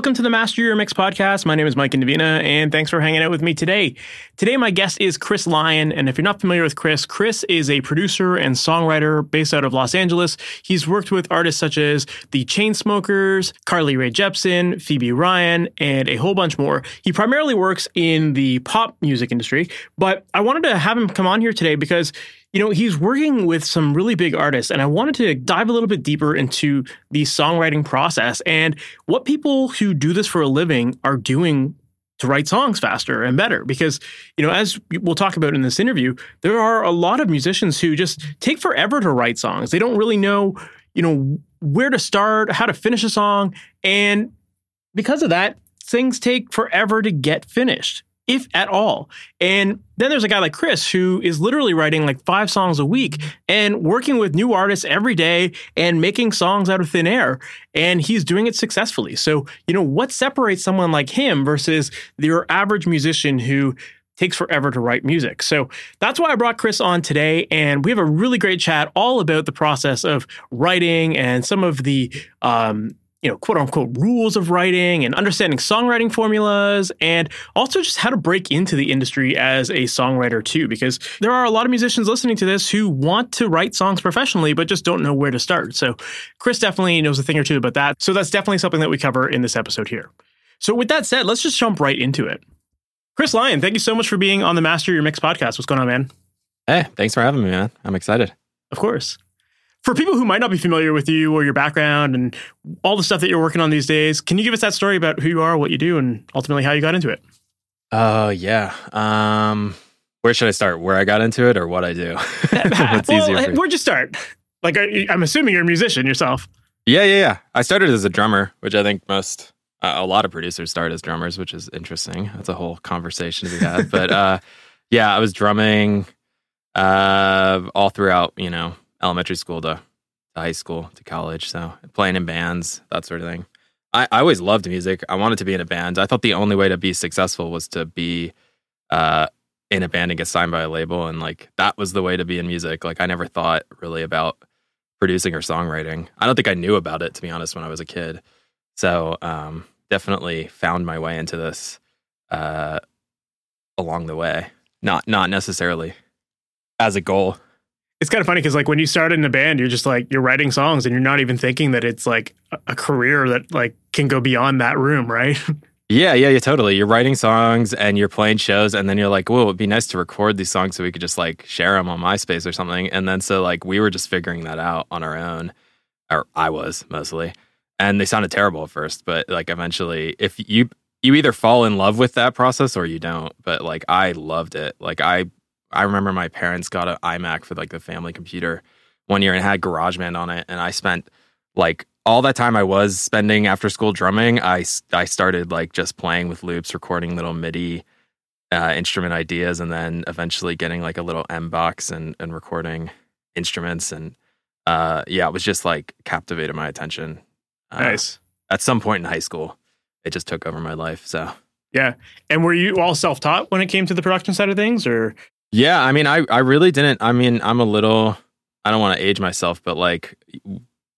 Welcome to the Master Your Mix podcast. My name is Mike Indovina, and thanks for hanging out with me today. Today, my guest is Chris Lyon, and if you're not familiar with Chris, Chris is a producer and songwriter based out of Los Angeles. He's worked with artists such as the Chainsmokers, Carly Rae Jepsen, Phoebe Ryan, and a whole bunch more. He primarily works in the pop music industry, but I wanted to have him come on here today because you know, he's working with some really big artists, and I wanted to dive a little bit deeper into the songwriting process and what people who do this for a living are doing to write songs faster and better. Because, you know, as we'll talk about in this interview, there are a lot of musicians who just take forever to write songs. They don't really know, you know, where to start, how to finish a song. And because of that, things take forever to get finished if at all. And then there's a guy like Chris who is literally writing like five songs a week and working with new artists every day and making songs out of thin air. And he's doing it successfully. So, you know, what separates someone like him versus your average musician who takes forever to write music. So that's why I brought Chris on today. And we have a really great chat all about the process of writing and some of the um, you know, quote unquote rules of writing and understanding songwriting formulas and also just how to break into the industry as a songwriter too, because there are a lot of musicians listening to this who want to write songs professionally, but just don't know where to start. So Chris definitely knows a thing or two about that. So that's definitely something that we cover in this episode here. So with that said, let's just jump right into it. Chris Lyon, thank you so much for being on the Master Your Mix podcast. What's going on, man? Hey, thanks for having me, man. I'm excited. Of course for people who might not be familiar with you or your background and all the stuff that you're working on these days, can you give us that story about who you are, what you do, and ultimately how you got into it? Oh, uh, yeah. Um, where should I start? Where I got into it or what I do? What's well, easier where'd you start? Like, I'm assuming you're a musician yourself. Yeah, yeah, yeah. I started as a drummer, which I think most, uh, a lot of producers start as drummers, which is interesting. That's a whole conversation to be had. but uh, yeah, I was drumming uh, all throughout, you know, elementary school to, to high school to college. So playing in bands, that sort of thing. I, I always loved music. I wanted to be in a band. I thought the only way to be successful was to be uh, in a band and get signed by a label. And like that was the way to be in music. Like I never thought really about producing or songwriting. I don't think I knew about it, to be honest, when I was a kid. So um, definitely found my way into this uh, along the way. Not not necessarily as a goal it's kind of funny because like when you start in a band, you're just like you're writing songs and you're not even thinking that it's like a career that like can go beyond that room, right? Yeah, yeah, yeah, totally. You're writing songs and you're playing shows, and then you're like, "Well, it'd be nice to record these songs so we could just like share them on MySpace or something." And then so like we were just figuring that out on our own, or I was mostly, and they sounded terrible at first, but like eventually, if you you either fall in love with that process or you don't. But like I loved it. Like I I remember my parents got an iMac for like the family computer one year and had GarageBand on it, and I spent like all that time I was spending after school drumming. I I started like just playing with loops, recording little MIDI uh, instrument ideas, and then eventually getting like a little M box and and recording instruments and uh, yeah, it was just like captivated my attention. Uh, nice. At some point in high school, it just took over my life. So yeah. And were you all self taught when it came to the production side of things, or yeah, I mean, I I really didn't. I mean, I'm a little. I don't want to age myself, but like,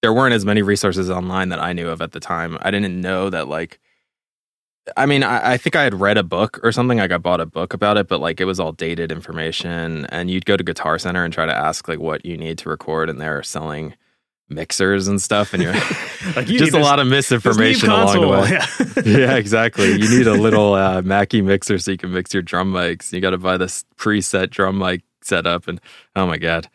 there weren't as many resources online that I knew of at the time. I didn't know that like. I mean, I, I think I had read a book or something. Like I bought a book about it, but like it was all dated information. And you'd go to Guitar Center and try to ask like what you need to record, and they're selling mixers and stuff, and you're like you just a lot of misinformation along the way. Yeah. yeah, exactly. You need a little uh, Mackie mixer so you can mix your drum mics. You got to buy this preset drum mic setup, and oh my god,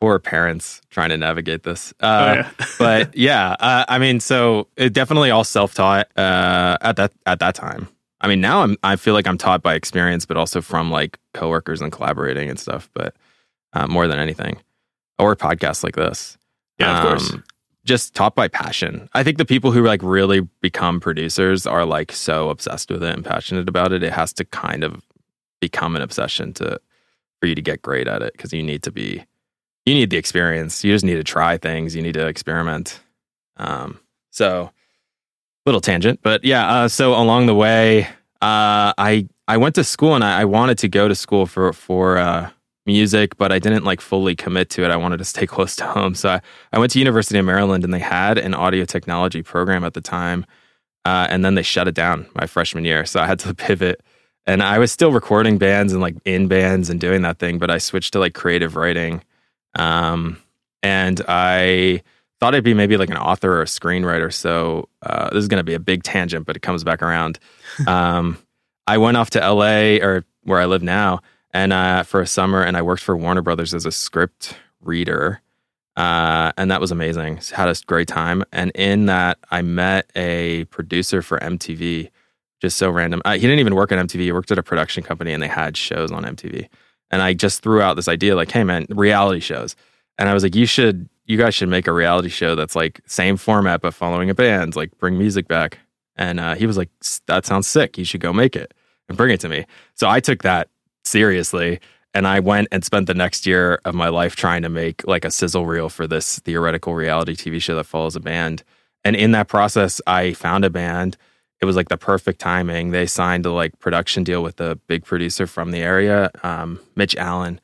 poor parents trying to navigate this. Uh, oh, yeah. but yeah, uh, I mean, so it definitely all self taught uh, at that at that time. I mean, now I'm I feel like I'm taught by experience, but also from like coworkers and collaborating and stuff. But uh, more than anything, or podcasts like this. Yeah, of um, course. Just taught by passion. I think the people who like really become producers are like so obsessed with it and passionate about it. It has to kind of become an obsession to for you to get great at it because you need to be you need the experience. You just need to try things. You need to experiment. Um, so little tangent, but yeah. Uh, so along the way, uh, I I went to school and I, I wanted to go to school for for uh, music, but I didn't like fully commit to it. I wanted to stay close to home, so I, I went to University of Maryland and they had an audio technology program at the time, uh, and then they shut it down my freshman year, so I had to pivot. And I was still recording bands and like in bands and doing that thing, but I switched to like creative writing, um, and I thought I'd be maybe like an author or a screenwriter. So uh, this is going to be a big tangent, but it comes back around. um, I went off to LA or where I live now, and uh, for a summer, and I worked for Warner Brothers as a script reader, uh, and that was amazing. Had a great time, and in that, I met a producer for MTV. Just so random. Uh, he didn't even work at MTV. He worked at a production company, and they had shows on MTV. And I just threw out this idea, like, "Hey, man, reality shows." And I was like, "You should you guys should make a reality show that's like same format but following a band, like bring music back. And uh, he was like, that sounds sick. You should go make it and bring it to me. So I took that seriously. And I went and spent the next year of my life trying to make like a sizzle reel for this theoretical reality TV show that follows a band. And in that process, I found a band. It was like the perfect timing. They signed a like production deal with a big producer from the area, um, Mitch Allan,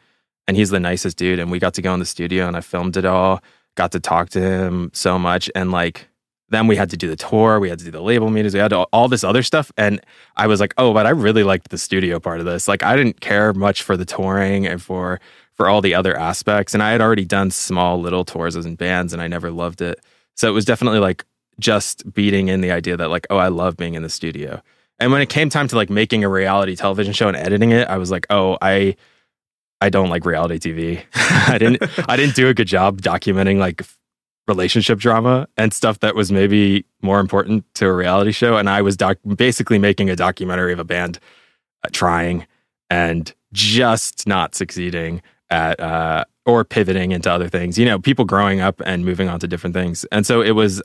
and he's the nicest dude. And we got to go in the studio and I filmed it all got to talk to him so much. And like, then we had to do the tour, we had to do the label meetings, we had to, all this other stuff. And I was like, oh, but I really liked the studio part of this. Like, I didn't care much for the touring and for for all the other aspects. And I had already done small little tours as in bands, and I never loved it. So it was definitely like just beating in the idea that like, oh, I love being in the studio. And when it came time to like making a reality television show and editing it, I was like, oh, I I don't like reality TV. I didn't I didn't do a good job documenting like relationship drama and stuff that was maybe more important to a reality show and I was doc- basically making a documentary of a band uh, trying and just not succeeding at uh, or pivoting into other things. You know, people growing up and moving on to different things. And so it was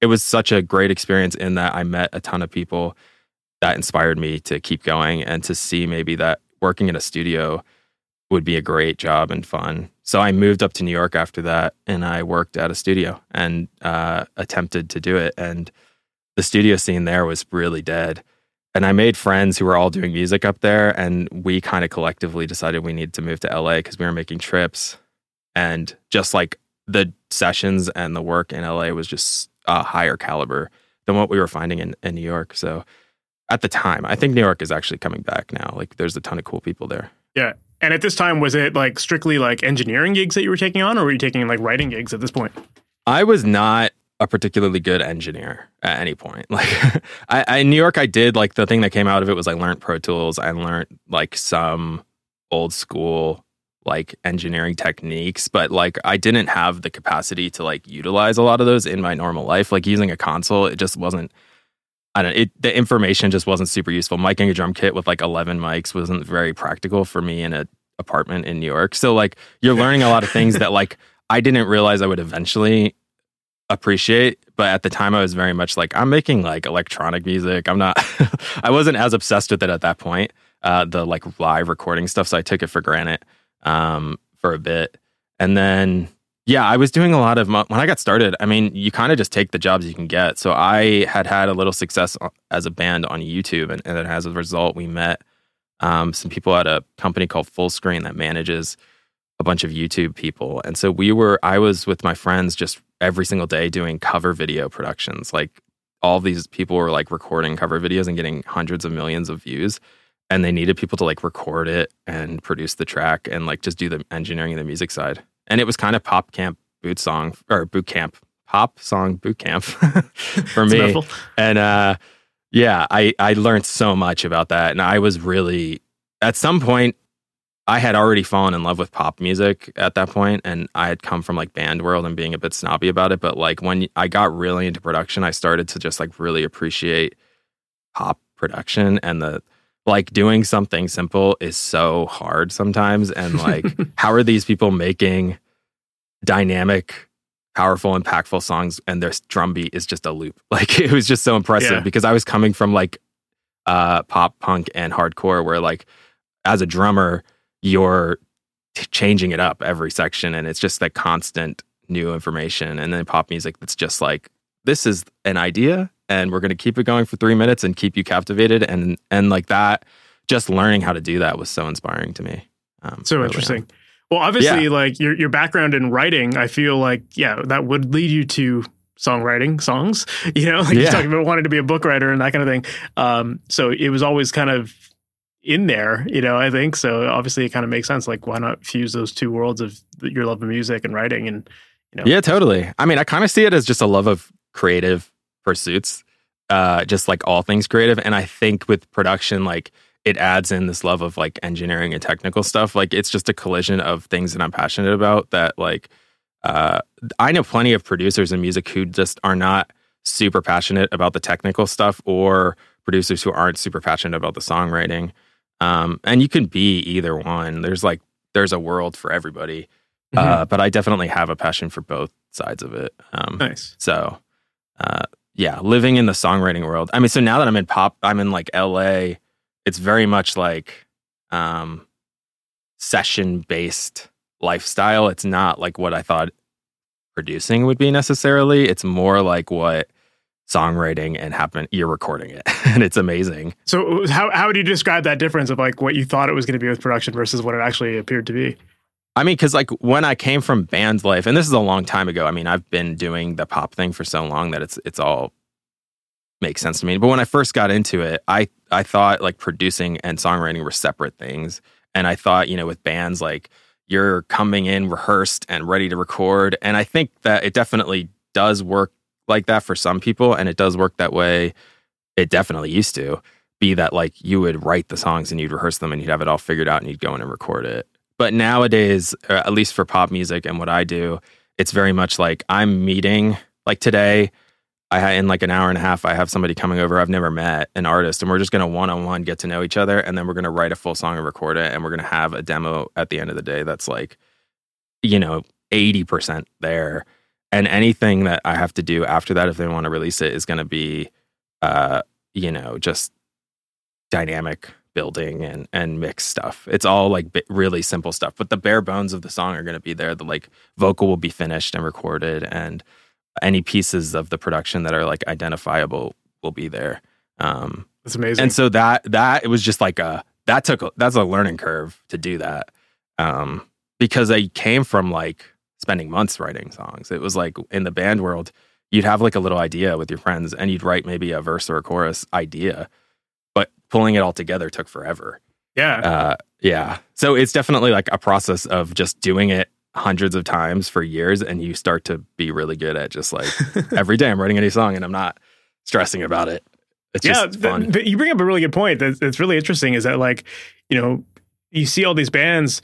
it was such a great experience in that I met a ton of people that inspired me to keep going and to see maybe that working in a studio would be a great job and fun. So I moved up to New York after that and I worked at a studio and uh, attempted to do it. And the studio scene there was really dead. And I made friends who were all doing music up there. And we kind of collectively decided we needed to move to LA because we were making trips. And just like the sessions and the work in LA was just a higher caliber than what we were finding in, in New York. So at the time, I think New York is actually coming back now. Like there's a ton of cool people there. Yeah. And at this time, was it like strictly like engineering gigs that you were taking on, or were you taking like writing gigs at this point? I was not a particularly good engineer at any point. Like I, I, in New York, I did like the thing that came out of it was I learned Pro Tools. I learned like some old school like engineering techniques, but like I didn't have the capacity to like utilize a lot of those in my normal life. Like using a console, it just wasn't I don't it the information just wasn't super useful. Miking a drum kit with like 11 mics wasn't very practical for me in an apartment in New York. So like you're learning a lot of things that like I didn't realize I would eventually appreciate, but at the time I was very much like I'm making like electronic music. I'm not I wasn't as obsessed with it at that point. Uh the like live recording stuff, so I took it for granted um for a bit. And then yeah, I was doing a lot of when I got started. I mean, you kind of just take the jobs you can get. So I had had a little success as a band on YouTube, and, and as a result, we met um, some people at a company called Fullscreen that manages a bunch of YouTube people. And so we were, I was with my friends just every single day doing cover video productions. Like all these people were like recording cover videos and getting hundreds of millions of views. And they needed people to like record it and produce the track and like just do the engineering and the music side and it was kind of pop camp boot song or boot camp pop song boot camp for me. And uh, yeah, I I learned so much about that, and I was really at some point. I had already fallen in love with pop music at that point, and I had come from like band world and being a bit snobby about it. But like when I got really into production, I started to just like really appreciate pop production and the like doing something simple is so hard sometimes. And like, how are these people making dynamic, powerful, impactful songs and their drum beat is just a loop? Like, it was just so impressive yeah. because I was coming from like uh, pop punk and hardcore where like as a drummer, you're t- changing it up every section, and it's just that constant new information. And then pop music that's just like this is an idea, and we're going to keep it going for three minutes and keep you captivated, and and like that. Just learning how to do that was so inspiring to me. Um, so interesting. On. Well, obviously, yeah. like your your background in writing, I feel like yeah, that would lead you to songwriting songs. You know, like yeah. you're talking about wanting to be a book writer and that kind of thing. Um, so it was always kind of in there, you know. I think so. Obviously, it kind of makes sense. Like, why not fuse those two worlds of your love of music and writing? And you know, yeah, totally. I mean, I kind of see it as just a love of creative pursuits, uh, just like all things creative. And I think with production, like it adds in this love of like engineering and technical stuff. Like it's just a collision of things that I'm passionate about that like uh, I know plenty of producers in music who just are not super passionate about the technical stuff or producers who aren't super passionate about the songwriting. Um, and you can be either one. There's like there's a world for everybody. Mm-hmm. Uh, but I definitely have a passion for both sides of it. Um, nice. So, uh, yeah, living in the songwriting world. I mean, so now that I'm in pop, I'm in like LA it's very much like um, session based lifestyle. It's not like what I thought producing would be necessarily. It's more like what songwriting and happen you're recording it and it's amazing. So how how would you describe that difference of like what you thought it was going to be with production versus what it actually appeared to be? I mean, because like when I came from band life, and this is a long time ago. I mean, I've been doing the pop thing for so long that it's it's all makes sense to me. But when I first got into it, I I thought like producing and songwriting were separate things. And I thought, you know, with bands like you're coming in rehearsed and ready to record. And I think that it definitely does work like that for some people and it does work that way. It definitely used to be that like you would write the songs and you'd rehearse them and you'd have it all figured out and you'd go in and record it. But nowadays, uh, at least for pop music and what I do, it's very much like I'm meeting like today I in like an hour and a half, I have somebody coming over I've never met, an artist, and we're just gonna one on one get to know each other, and then we're gonna write a full song and record it, and we're gonna have a demo at the end of the day that's like, you know, eighty percent there, and anything that I have to do after that, if they want to release it, is gonna be, uh, you know, just dynamic building and and mix stuff. It's all like really simple stuff, but the bare bones of the song are gonna be there. The like vocal will be finished and recorded and any pieces of the production that are like identifiable will be there. Um, that's amazing. And so that that it was just like a that took a, that's a learning curve to do that um, because I came from like spending months writing songs. It was like in the band world, you'd have like a little idea with your friends and you'd write maybe a verse or a chorus idea, pulling it all together took forever. Yeah. Uh, yeah. So it's definitely like a process of just doing it hundreds of times for years and you start to be really good at just like every day I'm writing a new song and I'm not stressing about it. It's yeah, just fun. you bring up a really good point. That's, that's really interesting. Is that like, you know, you see all these bands,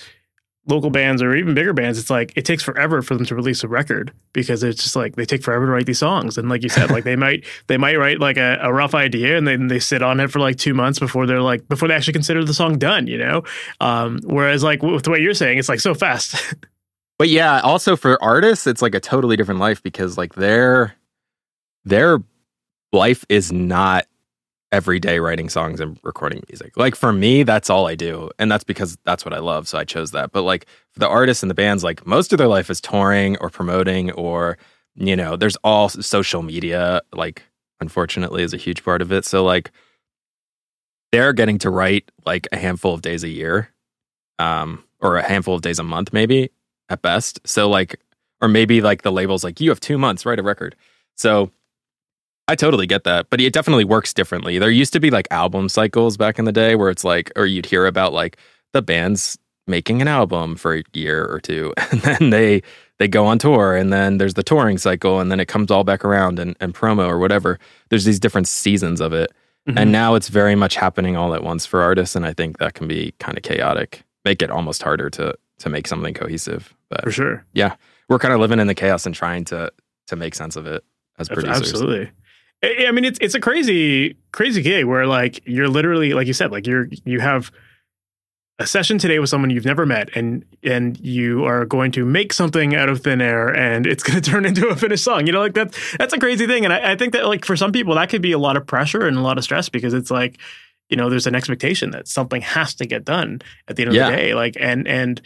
local bands or even bigger bands. It's like it takes forever for them to release a record because it's just like they take forever to write these songs. And like you said, like they might they might write like a, a rough idea and then they sit on it for like two months before they're like before they actually consider the song done. You know, um, whereas like with the way you're saying, it's like so fast. But yeah, also for artists, it's like a totally different life because like their their life is not every day writing songs and recording music. Like for me, that's all I do. And that's because that's what I love. So I chose that. But like for the artists and the bands, like most of their life is touring or promoting or, you know, there's all social media, like unfortunately is a huge part of it. So like they're getting to write like a handful of days a year. Um, or a handful of days a month maybe at best. So like, or maybe like the label's like, you have two months, write a record. So I totally get that, but it definitely works differently. There used to be like album cycles back in the day where it's like, or you'd hear about like the band's making an album for a year or two, and then they they go on tour, and then there's the touring cycle, and then it comes all back around and, and promo or whatever. There's these different seasons of it, mm-hmm. and now it's very much happening all at once for artists, and I think that can be kind of chaotic, make it almost harder to to make something cohesive. But for sure, yeah, we're kind of living in the chaos and trying to to make sense of it as producers. Absolutely. I mean, it's it's a crazy crazy gig where like you're literally like you said like you're you have a session today with someone you've never met and and you are going to make something out of thin air and it's going to turn into a finished song you know like that's that's a crazy thing and I, I, think that like for some people that could be a lot of pressure and a lot of stress because it's like you know there's an expectation that something has to get done at the end of yeah. the day like and and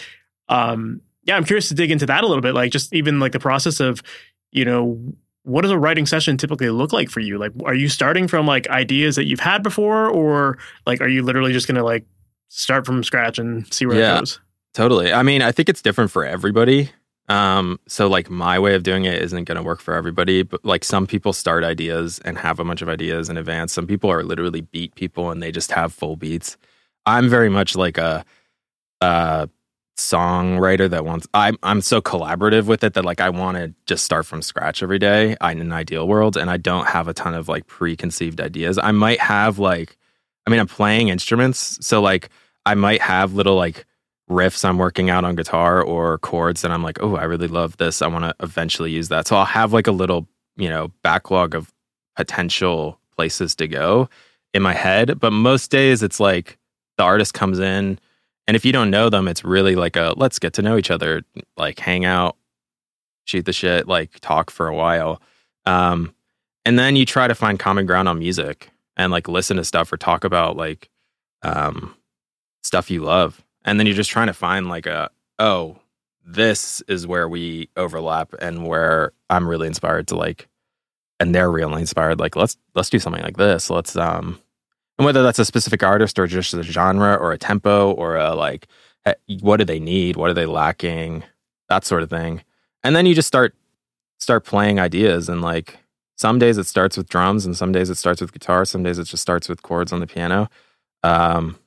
um, yeah, I'm curious to dig into that a little bit. Like just even like the process of, you know, what does a writing session typically look like for you? Like, are you starting from like ideas that you've had before, or like are you literally just gonna like start from scratch and see where Yeah. it goes? Totally. I mean, I think it's different for everybody. Um, so like my way of doing it isn't going to work for everybody, but like some people start ideas and have a bunch of ideas in advance. Some people are literally beat people and they just have full beats. I'm very much like a, a songwriter that wants. I'm I'm so collaborative with it that like I want to just start from scratch every day. In an ideal world, and I don't have a ton of like preconceived ideas. I might have like, I mean, I'm playing instruments, so like I might have little like riffs I'm working out on guitar or chords that I'm like, oh, I really love this. I want to eventually use that. So I'll have like a little, you know, backlog of potential places to go in my head. But most days it's like the artist comes in and if you don't know them, it's really like a let's get to know each other, like hang out, shoot the shit, like talk for a while. Um, and then you try to find common ground on music and like listen to stuff or talk about like um, stuff you love. And then you're just trying to find like a, oh, this is where we overlap and where I'm really inspired to like, and they're really inspired. Like, let's, let's do something like this. Let's, um, and whether that's a specific artist or just a genre or a tempo or a like, eh, what do they need? What are they lacking? That sort of thing. And then you just start, start playing ideas and like, some days it starts with drums and some days it starts with guitar. Some days it just starts with chords on the piano. Um,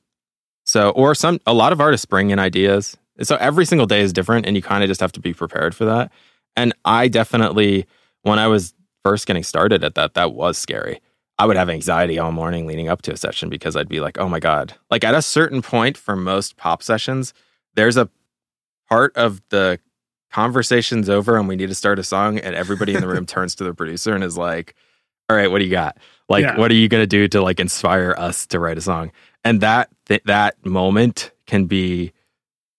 so, or some, a lot of artists bring in ideas. So every single day is different and you kind of just have to be prepared for that. And I definitely, when I was first getting started at that, that was scary. I would have anxiety all morning leading up to a session because I'd be like, oh my God. Like at a certain point for most pop sessions, there's a part of the conversation's over and we need to start a song and everybody in the room turns to the producer and is like, all right, what do you got? Like, Yeah. what are you going to do to like inspire us to write a song? And that, th- that moment can be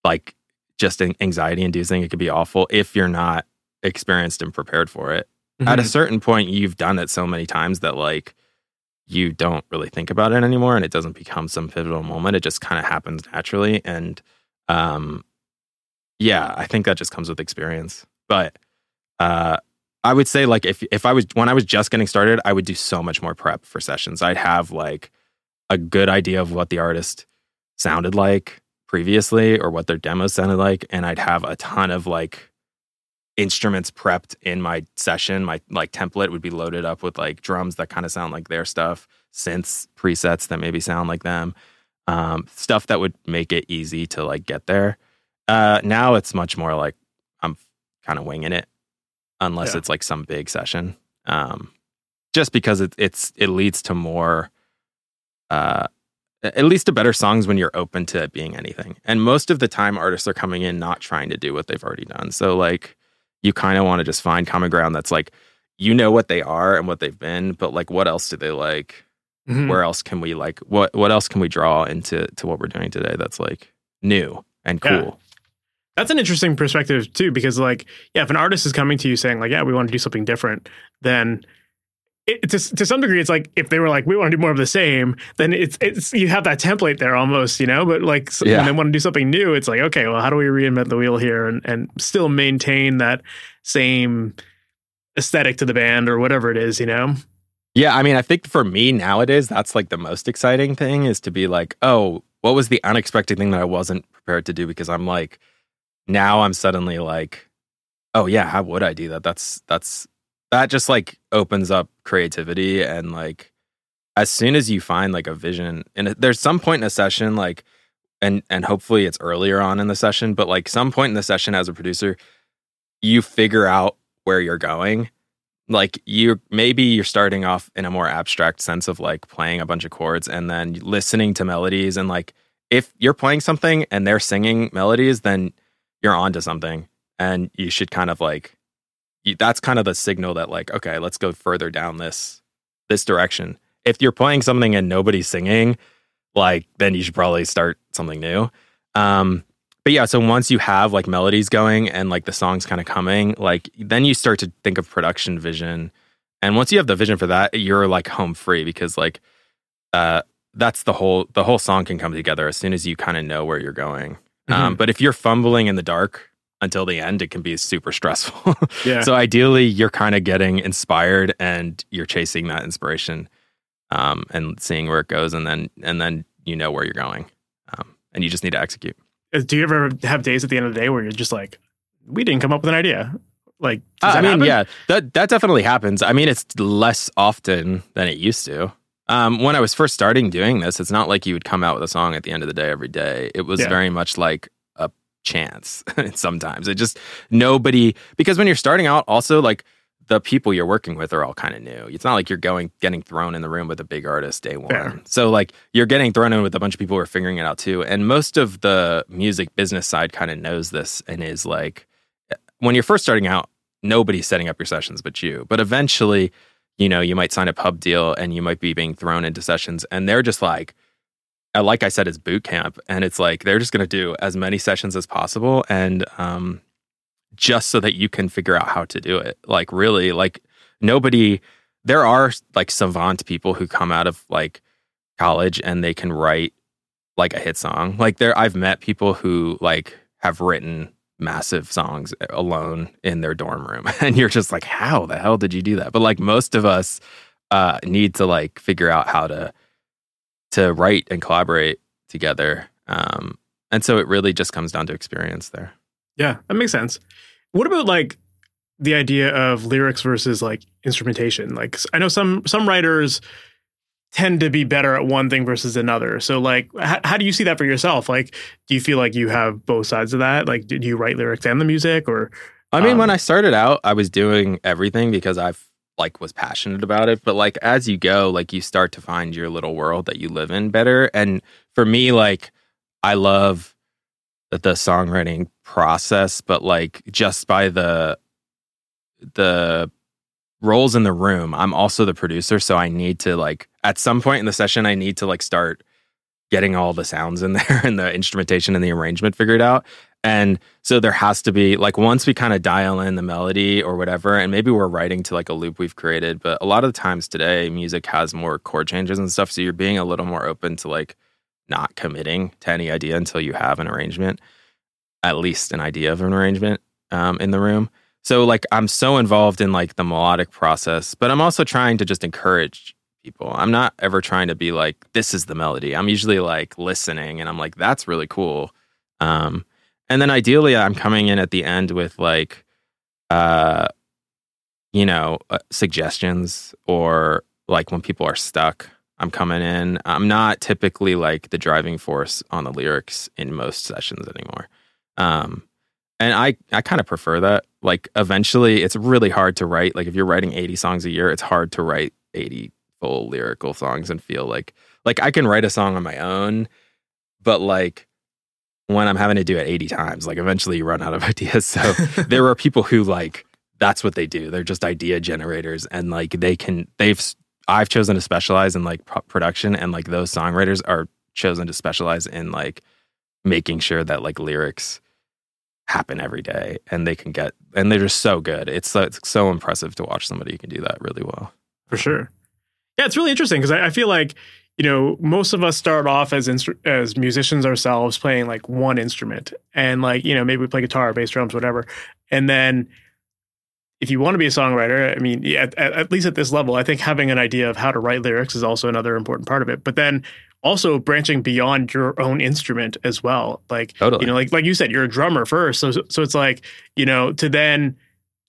like just an anxiety inducing. It could be awful if you're not experienced and prepared for it. At a Mhm. certain point, you've done it so many times that like you don't really think about it anymore and it doesn't become some pivotal moment. It just kind of happens naturally. And um, yeah, I think that just comes with experience. But uh, I would say like if if I was when I was just getting started, I would do so much more prep for sessions. I'd have like a good idea of what the artist sounded like previously or what their demos sounded like, and I'd have a ton of like instruments prepped in my session. My like template would be loaded up with like drums that kind of sound like their stuff, synths presets that maybe sound like them, um, stuff that would make it easy to like get there. Uh, now it's much more like I'm kind of winging it, unless Yeah. it's like some big session. Um, just because it, it's it leads to more, uh, at least to better songs when you're open to it being anything. And most of the time, artists are coming in not trying to do what they've already done. So like, you kind of want to just find common ground that's like, you know what they are and what they've been, but like, what else do they like? Mhm. Where else can we like what what else can we draw into to what we're doing today that's like new and Yeah. cool? That's an interesting perspective too, because like, yeah, if an artist is coming to you saying like, yeah, we want to do something different, then it, to to some degree, it's like if they were like, we want to do more of the same, then it's it's you have that template there almost, you know. But like Yeah. when they want to do something new, it's like, okay, well, how do we reinvent the wheel here and and still maintain that same aesthetic to the band or whatever it is, you know? Yeah, I mean, I think for me nowadays, that's like the most exciting thing is to be like, oh, what was the unexpected thing that I wasn't prepared to do? Because I'm like, now I'm suddenly like, oh yeah, how would I do that? That's that's that just like opens up creativity and like as soon as you find like a vision and there's some point in a session like and and hopefully it's earlier on in the session, but like some point in the session as a producer, you figure out where you're going. Like you maybe you're starting off in a more abstract sense of like playing a bunch of chords and then listening to melodies and like if you're playing something and they're singing melodies then you're onto something and you should kind of like that's kind of the signal that like okay let's go further down this this direction if you're playing something and nobody's singing like then you should probably start something new um but yeah, so once you have like melodies going and like the songs kind of coming, like then you start to think of production vision. And once you have the vision for that, you're like home free because like uh that's the whole the whole song can come together as soon as you kind of know where you're going. Um, Mhm. but if you're fumbling in the dark until the end, it can be super stressful. Yeah. so ideally, you're kind of getting inspired and you're chasing that inspiration um, and seeing where it goes, and then and then you know where you're going, um, and you just need to execute. Uh, Do you ever have days at the end of the day where you're just like, we didn't come up with an idea? Like, does I mean, happen? yeah, that that definitely happens. I mean, it's less often than it used to. Um, when I was first starting doing this, it's not like you would come out with a song at the end of the day every day. It was Yeah. very much like chance. sometimes it just nobody because when you're starting out, also like the people you're working with are all kind of new. It's not like you're going getting thrown in the room with a big artist day one. So like you're getting thrown in with a bunch of people who are figuring it out too. And most of the music business side kind of knows this and is like when you're first starting out, nobody's setting up your sessions but you. But eventually, you know, you might sign a pub deal and you might be being thrown into sessions and they're just like like I said, it's boot camp, and it's like they're just going to do as many sessions as possible, and um, just so that you can figure out how to do it. Like really, like nobody. There are like savant people who come out of like college and they can write like a hit song. Like there, I've met people who like have written massive songs alone in their dorm room, and you're just like, how the hell did you do that? But like most of us uh, need to like figure out how to to write and collaborate together. Um, and so it really just comes down to experience there. Yeah, that makes sense. What about like the idea of lyrics versus like instrumentation? Like I know some some writers tend to be better at one thing versus another. So like how, how do you see that for yourself? Like do you feel like you have both sides of that? Like did you write lyrics and the music or I mean, Um, when I started out, I was doing everything because I've like was passionate about it. But like as you go, like you start to find your little world that you live in better. And for me, like I love the, the songwriting process, but like just by the the roles in the room, I'm also the producer. So I need to like at some point in the session, I need to like start getting all the sounds in there and the instrumentation and the arrangement figured out. And so there has to be like once we kind of dial in the melody or whatever, and maybe we're writing to like a loop we've created. But a lot of the times today, music has more chord changes and stuff. So you're being a little more open to like not committing to any idea until you have an arrangement, at least an idea of an arrangement um, in the room. So like I'm so involved in like the melodic process, but I'm also trying to just encourage people. I'm not ever trying to be like, this is the melody. I'm usually like listening and I'm like, that's really cool. Um, and then ideally i'm coming in at the end with like uh you know uh, suggestions or like when people are stuck i'm coming in. I'm not typically like the driving force on the lyrics in most sessions anymore. Um and i i kind of prefer that. Like eventually it's really hard to write like if you're writing 80 songs a year it's hard to write 80 full lyrical songs and feel like like i can write a song on my own but like when I'm having to do it 80 times, like eventually you run out of ideas. So there are people who like that's what they do. They're just idea generators and like they can they've I've chosen to specialize in like pro- production and like those songwriters are chosen to specialize in like making sure that like lyrics happen every day and they can get and they're just so good. It's so, it's so impressive to watch somebody who can do that really well. For sure. Yeah, it's really interesting because I, I feel like you know most of us start off as instru- as musicians ourselves playing like one instrument, and like you know maybe we play guitar, bass, drums, whatever, and then if you want to be a songwriter, I mean, at, at, at least at this level, I think having an idea of how to write lyrics is also another important part of it. But then also branching beyond your own instrument as well, like Totally. you know, like like you said, you're a drummer first, so so it's like you know to then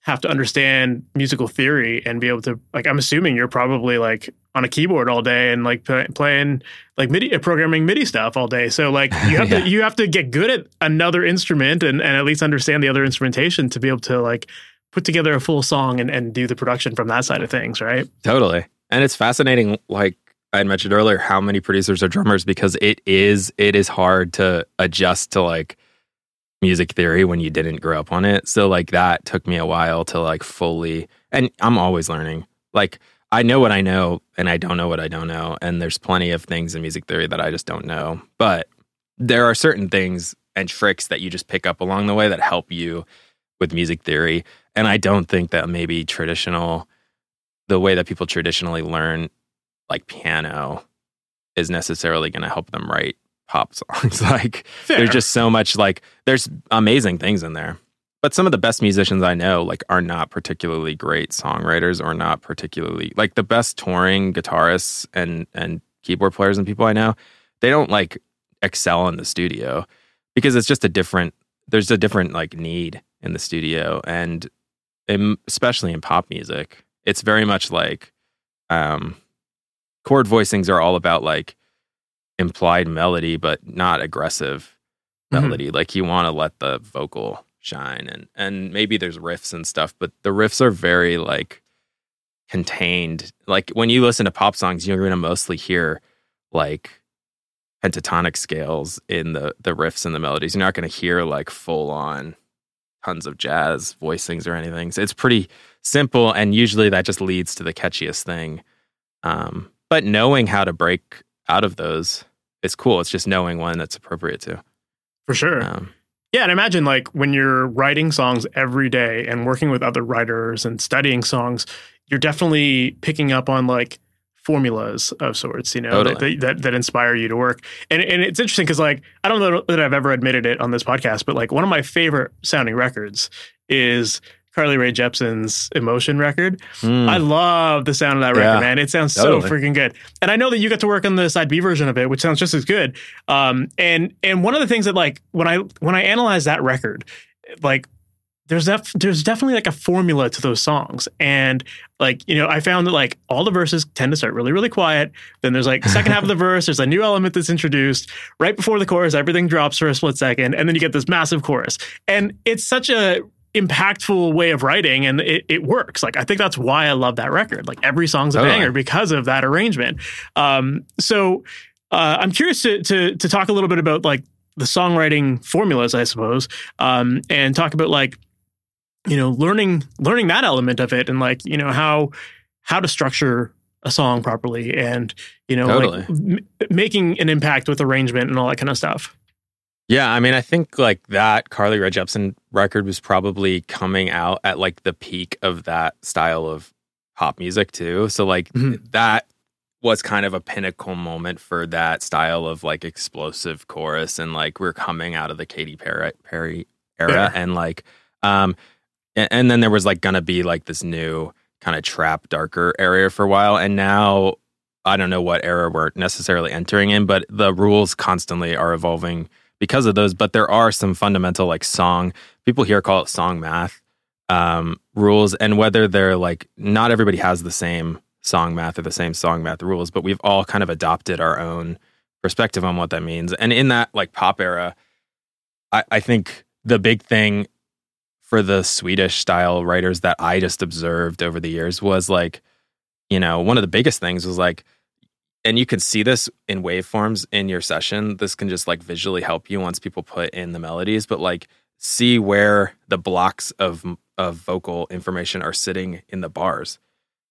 have to understand musical theory and be able to like i'm assuming you're probably like on a keyboard all day and like play, playing like midi uh, programming midi stuff all day so like you have Yeah. to you have to get good at another instrument and, and at least understand the other instrumentation to be able to like put together a full song and, and do the production from that side of things right Totally. And it's fascinating, like I had mentioned earlier, how many producers are drummers because it is it is hard to adjust to like music theory when you didn't grow up on it. So like that took me a while to like fully and I'm always learning. Like I know what I know and I don't know what I don't know. And there's plenty of things in music theory that I just don't know. But there are certain things and tricks that you just pick up along the way that help you with music theory. And I don't think that maybe traditional the way that people traditionally learn like piano is necessarily going to help them write pop songs. like Fair. there's just so much like there's amazing things in there. But some of the best musicians I know like are not particularly great songwriters or not particularly like the best touring guitarists and and keyboard players and people I know, they don't like excel in the studio because it's just a different there's a different like need in the studio and in, especially in pop music it's very much like um chord voicings are all about like implied melody but not aggressive Mhm. melody like you want to let the vocal shine and and maybe there's riffs and stuff but the riffs are very like contained. Like when you listen to pop songs you're going to mostly hear like pentatonic scales in the the riffs and the melodies. You're not going to hear like full on tons of jazz voicings or anything. So it's pretty simple and usually that just leads to the catchiest thing. Um but knowing how to break out of those is cool. It's just knowing one that's appropriate to for sure. um Yeah, and imagine like when you're writing songs every day and working with other writers and studying songs, you're definitely picking up on like formulas of sorts, you know, Totally. that, that that inspire you to work. And and it's interesting because like I don't know that I've ever admitted it on this podcast, but like one of my favorite sounding records is Carly Rae Jepsen's Emotion record. mm, I love the sound of that record, Yeah, man. It sounds so freaking good. And I know that you got to work on the side B version of it, which sounds just as good. Um, and and one of the things that like when I when I analyze that record, like there's def- there's definitely like a formula to those songs. And like, you know, I found that like all the verses tend to start really, really quiet. Then there's like second half of the verse, there's a new element that's introduced. Right before the chorus, everything drops for a split second, and then you get this massive chorus. And it's such a impactful way of writing and it, it works. Like i think that's why i love that record. Like every song's a Totally. banger because of that arrangement. Um so uh i'm curious to to to talk a little bit about like the songwriting formulas i suppose um and talk about like you know learning learning that element of it and like you know how how to structure a song properly and you know like m- making an impact with arrangement and all that kind of stuff. Yeah, I mean, I think like that Carly Rae Jepsen record was probably coming out at like the peak of that style of pop music too. So like Mhm. that was kind of a pinnacle moment for that style of like explosive chorus and like we're coming out of the Katy Perry, Perry era and like um and, and then there was like gonna be like this new kind of trap darker area for a while and now I don't know what era we're necessarily entering in, but the rules constantly are evolving because of those. But there are some fundamental like song people here call it song math um, rules, and whether they're like not everybody has the same song math or the same song math rules, but we've all kind of adopted our own perspective on what that means. And in that like pop era, I, I think the big thing for the Swedish style writers that I just observed over the years was like, you know, one of the biggest things was like, and you can see this in waveforms in your session. This can just like visually help you once people put in the melodies, but like see where the blocks of of vocal information are sitting in the bars.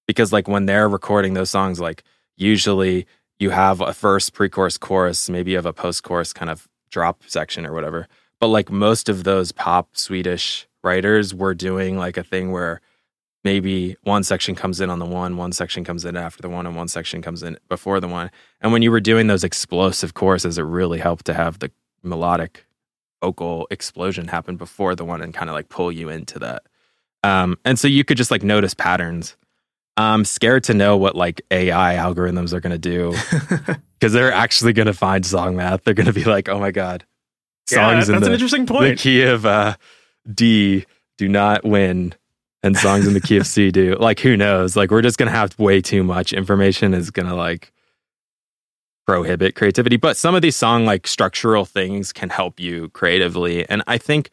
Because like when they're recording those songs, like usually you have a first pre-chorus chorus, maybe you have a post-chorus kind of drop section or whatever. But like most of those pop Swedish writers were doing like a thing where maybe one section comes in on the one, one section comes in after the one, and one section comes in before the one. And when you were doing those explosive choruses, it really helped to have the melodic vocal explosion happen before the one and kind of like pull you into that. Um, and so you could just like notice patterns. I'm scared to know what like AI algorithms are going to do because they're actually going to find song math. They're going to be like, oh my God, yeah, songs that's in an interesting point. the key of uh, D do not win, and songs in the key of C do. Like, who knows? Like, we're just gonna have way too much information. Is gonna like prohibit creativity. But some of these song like structural things can help you creatively, and I think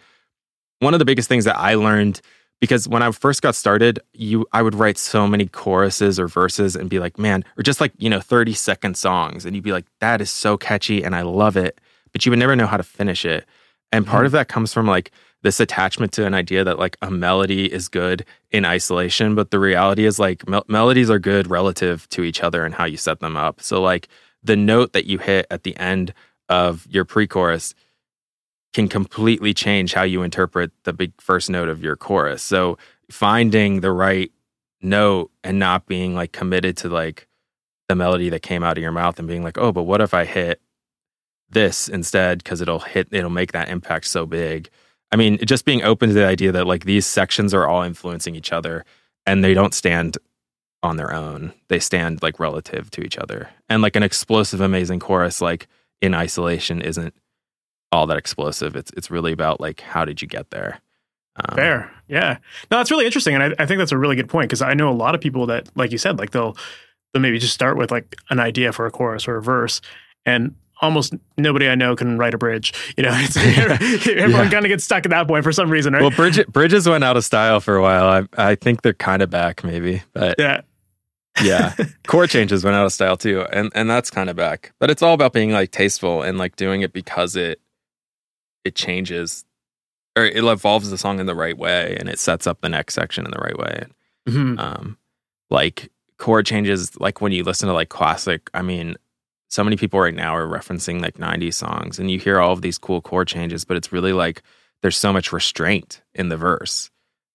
one of the biggest things that I learned because when I first got started, you I would write so many choruses or verses and be like, man, or just like, you know, 30 second songs. And you'd be like, that is so catchy and I love it. But you would never know how to finish it. And part mm-hmm. of that comes from like this attachment to an idea that like a melody is good in isolation, but the reality is like mel- melodies are good relative to each other and how you set them up. So like the note that you hit at the end of your pre-chorus can completely change how you interpret the big first note of your chorus. So finding the right note and not being like committed to like the melody that came out of your mouth and being like, "Oh, but what if I hit this instead because it'll hit it'll make that impact so big i mean just being open to the idea that like these sections are all influencing each other and they don't stand on their own they stand like relative to each other and like an explosive amazing chorus like in isolation isn't all that explosive it's it's really about like how did you get there um, Fair, yeah. No, that's really interesting, and I, I think that's a really good point because I know a lot of people that, like you said, like they'll they'll maybe just start with like an idea for a chorus or a verse, and almost nobody I know can write a bridge. You know, everyone yeah. kind of gets stuck at that point for some reason, right? Well, bridge, bridges went out of style for a while. I I think they're kind of back, maybe, but yeah. Yeah, chord changes went out of style too, and and that's kind of back. But it's all about being like tasteful and like doing it because it it changes or it evolves the song in the right way, and it sets up the next section in the right way. Mm-hmm. Um, like chord changes, like when you listen to like classic. I mean, so many people right now are referencing like 90s songs and you hear all of these cool chord changes, but it's really like there's so much restraint in the verse.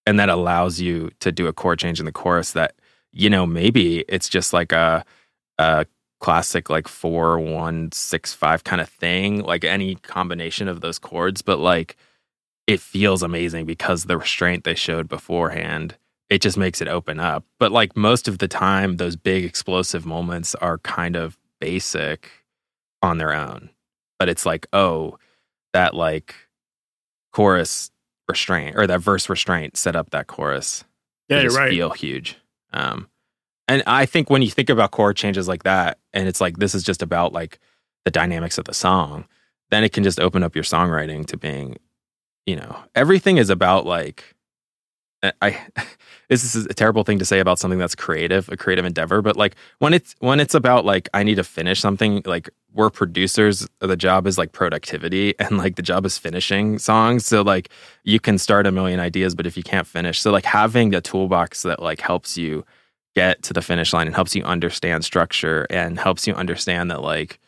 And that allows you to do a chord change in the chorus that, you know, maybe it's just like a, a classic like four, one, six, five kind of thing, like any combination of those chords, but like it feels amazing because the restraint they showed beforehand it just makes it open up. But like most of the time, those big explosive moments are kind of basic on their own. But it's like, oh, that like chorus restraint or that verse restraint set up that chorus. Yeah, you're right. Feel huge. Um, and I think when you think about chord changes like that, and it's like this is just about like the dynamics of the song, then it can just open up your songwriting to being, you know, everything is about like I this is a terrible thing to say about something that's creative, a creative endeavor, but like when it's when it's about like I need to finish something, like we're producers, the job is like productivity and like the job is finishing songs. So like you can start a million ideas, but if you can't finish, so like having a toolbox that like helps you get to the finish line and helps you understand structure and helps you understand that like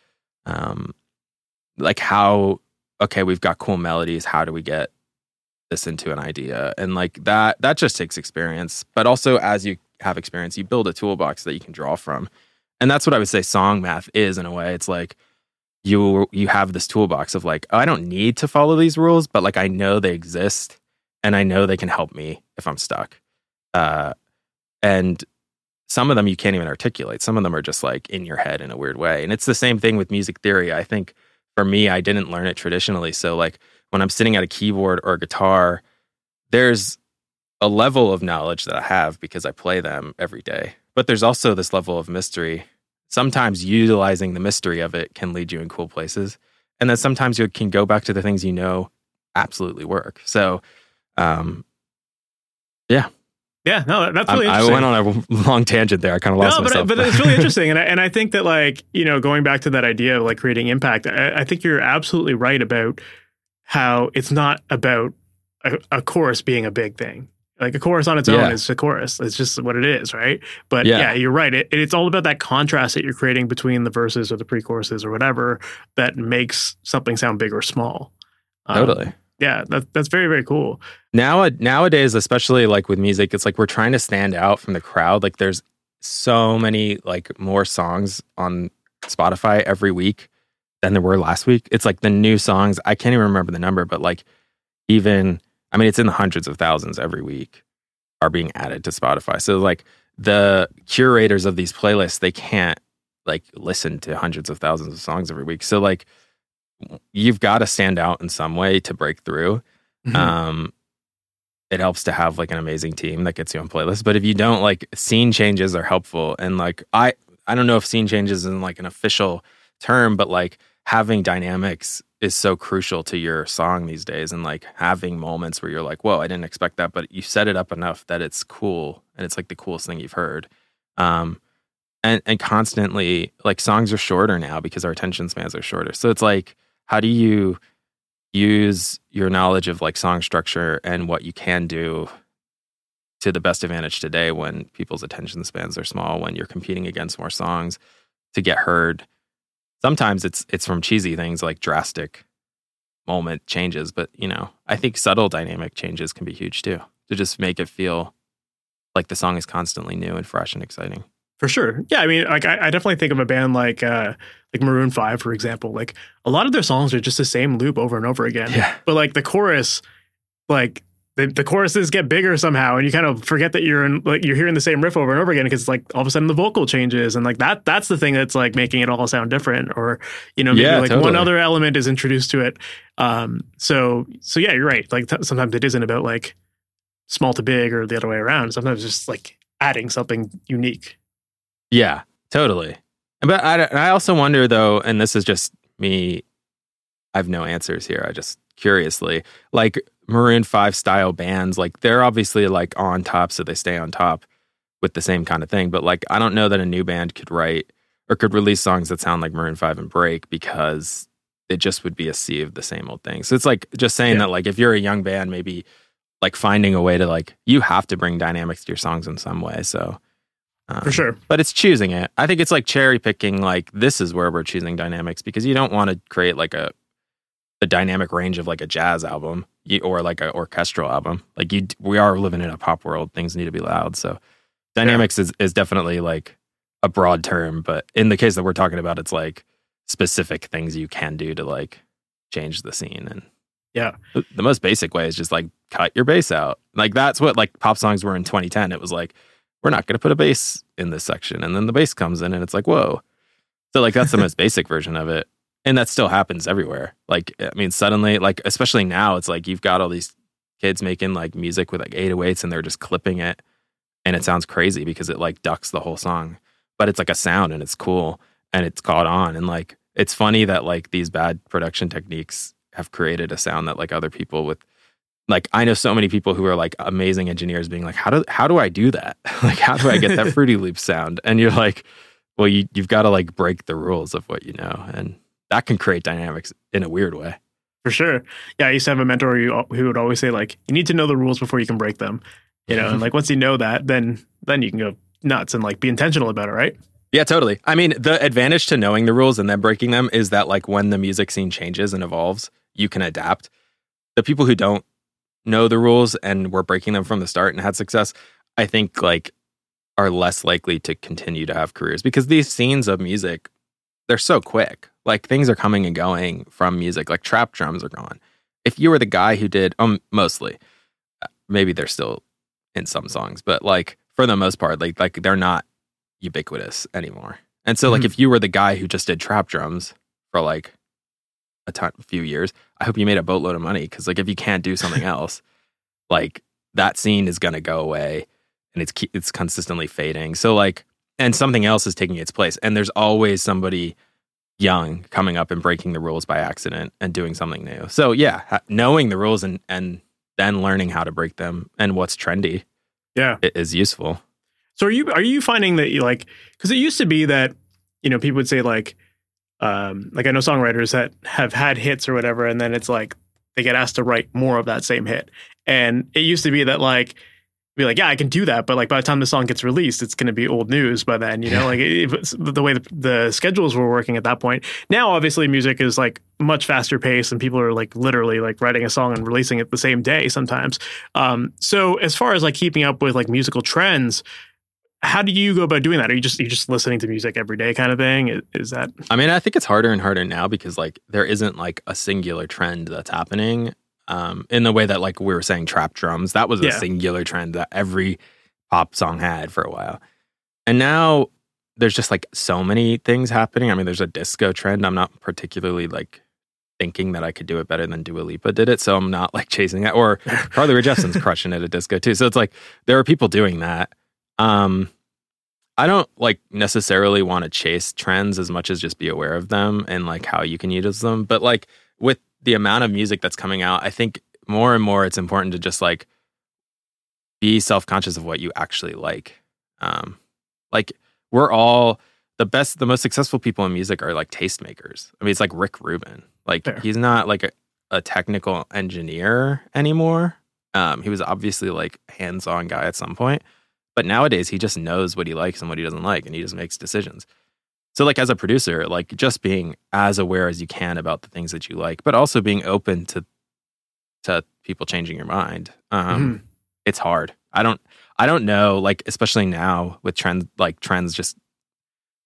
um like how okay, we've got cool melodies, how do we get this into an idea. And like that that just takes experience. But also as you have experience you build a toolbox that you can draw from. And that's what i would say song math is in a way. It's like you you have this toolbox of like oh, i don't need to follow these rules but like i know they exist and i know they can help me if i'm stuck. Uh, and some of them you can't even articulate. Some of them are just like in your head in a weird way. And it's the same thing with music theory. I think for me i didn't learn it traditionally. So like when I'm sitting at a keyboard or a guitar, there's a level of knowledge that I have because I play them every day. But there's also this level of mystery. Sometimes utilizing the mystery of it can lead you in cool places. And then sometimes you can go back to the things you know absolutely work. So, um, yeah. Yeah, no, that's really I, I went on a long tangent there. I kind of lost no, but, myself. But it's really interesting. And I, and I think that, like, you know, going back to that idea of like creating impact, I, I think you're absolutely right about how it's not about a, a chorus being a big thing. Like a chorus on its yeah. own is a chorus. It's just what it is, right? But yeah, yeah you're right. It, it's all about that contrast that you're creating between the verses or the pre-choruses or whatever that makes something sound big or small. Um, totally. Yeah, that, that's very very cool. Now nowadays, especially like with music, it's like we're trying to stand out from the crowd. Like there's so many like more songs on Spotify every week than there were last week. It's like the new songs. I can't even remember the number, but like even I mean, it's in the hundreds of thousands every week are being added to Spotify. So like the curators of these playlists, they can't like listen to hundreds of thousands of songs every week. So like you've got to stand out in some way to break through. Mm-hmm. Um, it helps to have like an amazing team that gets you on playlists. But if you don't, like scene changes are helpful. And like I I don't know if scene changes in like an official term, but like having dynamics is so crucial to your song these days and like having moments where you're like whoa i didn't expect that but you set it up enough that it's cool and it's like the coolest thing you've heard. Um and and constantly like songs are shorter now because our attention spans are shorter. So it's like how do you use your knowledge of like song structure and what you can do to the best advantage today when people's attention spans are small when you're competing against more songs to get heard sometimes it's it's from cheesy things like drastic moment changes, but you know, I think subtle dynamic changes can be huge too to just make it feel like the song is constantly new and fresh and exciting. For sure. Yeah, I mean, like I, I definitely think of a band like uh like Maroon 5 for example. Like a lot of their songs are just the same loop over and over again. Yeah. But like the chorus like the, the choruses get bigger somehow and you kind of forget that you're in like you're hearing the same riff over and over again because like all of a sudden the vocal changes and like that that's the thing that's like making it all sound different or you know maybe Yeah, like one other element is introduced to it um so so yeah you're right like t- sometimes it isn't about like small to big or the other way around sometimes it's just like adding something unique Yeah, totally. But I, I also wonder though, and this is just me. I have no answers here. I just curiously like Maroon Five style bands. Like they're obviously like on top, so they stay on top with the same kind of thing. But like I don't know that a new band could write or could release songs that sound like Maroon Five and Break because it just would be a sea of the same old thing. So it's like just saying Yeah. that like if you're a young band, maybe like finding a way to like you have to bring dynamics to your songs in some way. So um, for sure but it's choosing it. I think it's like cherry picking. Like this is where we're choosing dynamics because you don't want to create like a the dynamic range of like a jazz album or like an orchestral album. Like you, we are living in a pop world. Things need to be loud. So dynamics is is definitely like a broad term, but in the case that we're talking about, it's like specific things you can do to like change the scene and Yeah. the, the most basic way is just like cut your bass out like that's what like pop songs were in 2010 it was like we're not going to put a bass in this section and then the bass comes in and it's like whoa so like that's the most basic version of it and that still happens everywhere. Like i mean suddenly like especially now it's like you've got all these kids making like music with like 808s and they're just clipping it. And it sounds crazy because it like ducks the whole song. But it's like a sound and it's cool and it's caught on. And like it's funny that like these bad production techniques have created a sound that like other people with like I know so many people who are like amazing engineers being like how do how do I do that? Like how do I get that fruity loop sound? And you're like well you you've got to like break the rules of what you know. And that can create dynamics in a weird way For sure. Yeah, I used to have a mentor who, who would always say like, you need to know the rules before you can break them. You know, and like once you know that, then then you can go nuts and like be intentional about it, right? Yeah, totally. I mean, the advantage to knowing the rules and then breaking them is that like when the music scene changes and evolves, you can adapt. The people who don't know the rules and were breaking them from the start and had success, I think like are less likely to continue to have careers because these scenes of music, they're so quick. Like things are coming and going from music. Like trap drums are gone. If you were the guy who did um mostly, uh, maybe they're still in some songs, but like for the most part, like like they're not ubiquitous anymore. And so, like, Mhm. if you were the guy who just did trap drums for like a ton, a few years, I hope you made a boatload of money because, like, if you can't do something else, like that scene is gonna go away, and it's it's consistently fading. So, like, and something else is taking its place, and there's always somebody young coming up and breaking the rules by accident and doing something new. So, yeah, knowing the rules and and then learning how to break them and what's trendy Yeah. is useful. So are you are you finding that you like because it used to be that you know people would say like um like I know songwriters that have had hits or whatever and then it's like they get asked to write more of that same hit and it used to be that like be like yeah I can do that but like by the time the song gets released it's going to be old news by then you know like the way the, the schedules were working at that point now obviously music is like much faster pace and people are like literally like writing a song and releasing it the same day sometimes um so as far as like keeping up with like musical trends how do you go about doing that? Are you just you just listening to music every day kind of thing? Is, is that I mean, I think it's harder and harder now because like there isn't like a singular trend that's happening. Um, in the way that like we were saying trap drums, that was a Yeah. singular trend that every pop song had for a while. And now there's just like so many things happening. I mean, there's a disco trend. I'm not particularly like thinking that I could do it better than Dua Lipa did it, so I'm not like chasing that. Or Carly Rae Jepsen's crushing it at disco too. So it's like there are people doing that. Um, I don't like necessarily want to chase trends as much as just be aware of them and like how you can use them. But like with the amount of music that's coming out, I think more and more it's important to just like be self conscious of what you actually like. Um, like we're all the best, the most successful people in music are like tastemakers. I mean, it's like Rick Rubin. Like Fair. he's not like a, a technical engineer anymore. Um, he was obviously like hands on guy at some point, but nowadays he just knows what he likes and what he doesn't like, and he just makes decisions. So, like as a producer, like just being as aware as you can about the things that you like, but also being open to to people changing your mind. Um, Mhm. it's hard. I don't I don't know like especially now with trends like trends just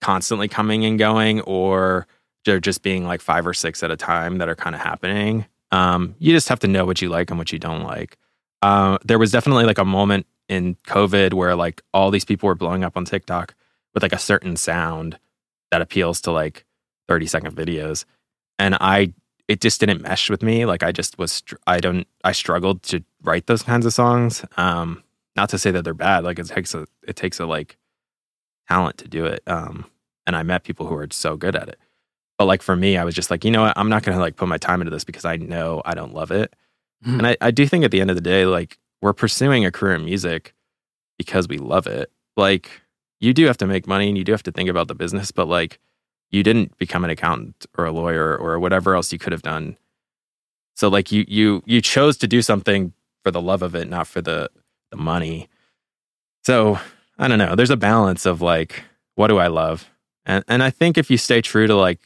constantly coming and going or they're just being like five or six at a time that are kind of happening. Um, you just have to know what you like and what you don't like. Uh, there was definitely like a moment in COVID where like all these people were blowing up on TikTok with like a certain sound that appeals to like 30 second videos. And I, it just didn't mesh with me. Like I just was, I don't, I struggled to write those kinds of songs. Um, not to say that they're bad. Like it takes a, it takes a like talent to do it. Um, and I met people who are so good at it. But like for me, I was just like, you know what? I'm not going to like put my time into this because I know I don't love it. Mm-hmm. And I, I do think at the end of the day, like we're pursuing a career in music because we love it. Like you do have to make money and you do have to think about the business, but like you didn't become an accountant or a lawyer or whatever else you could have done. So like you you you chose to do something for the love of it, not for the the money. So I don't know. There's a balance of like, what do I love? And and I think if you stay true to like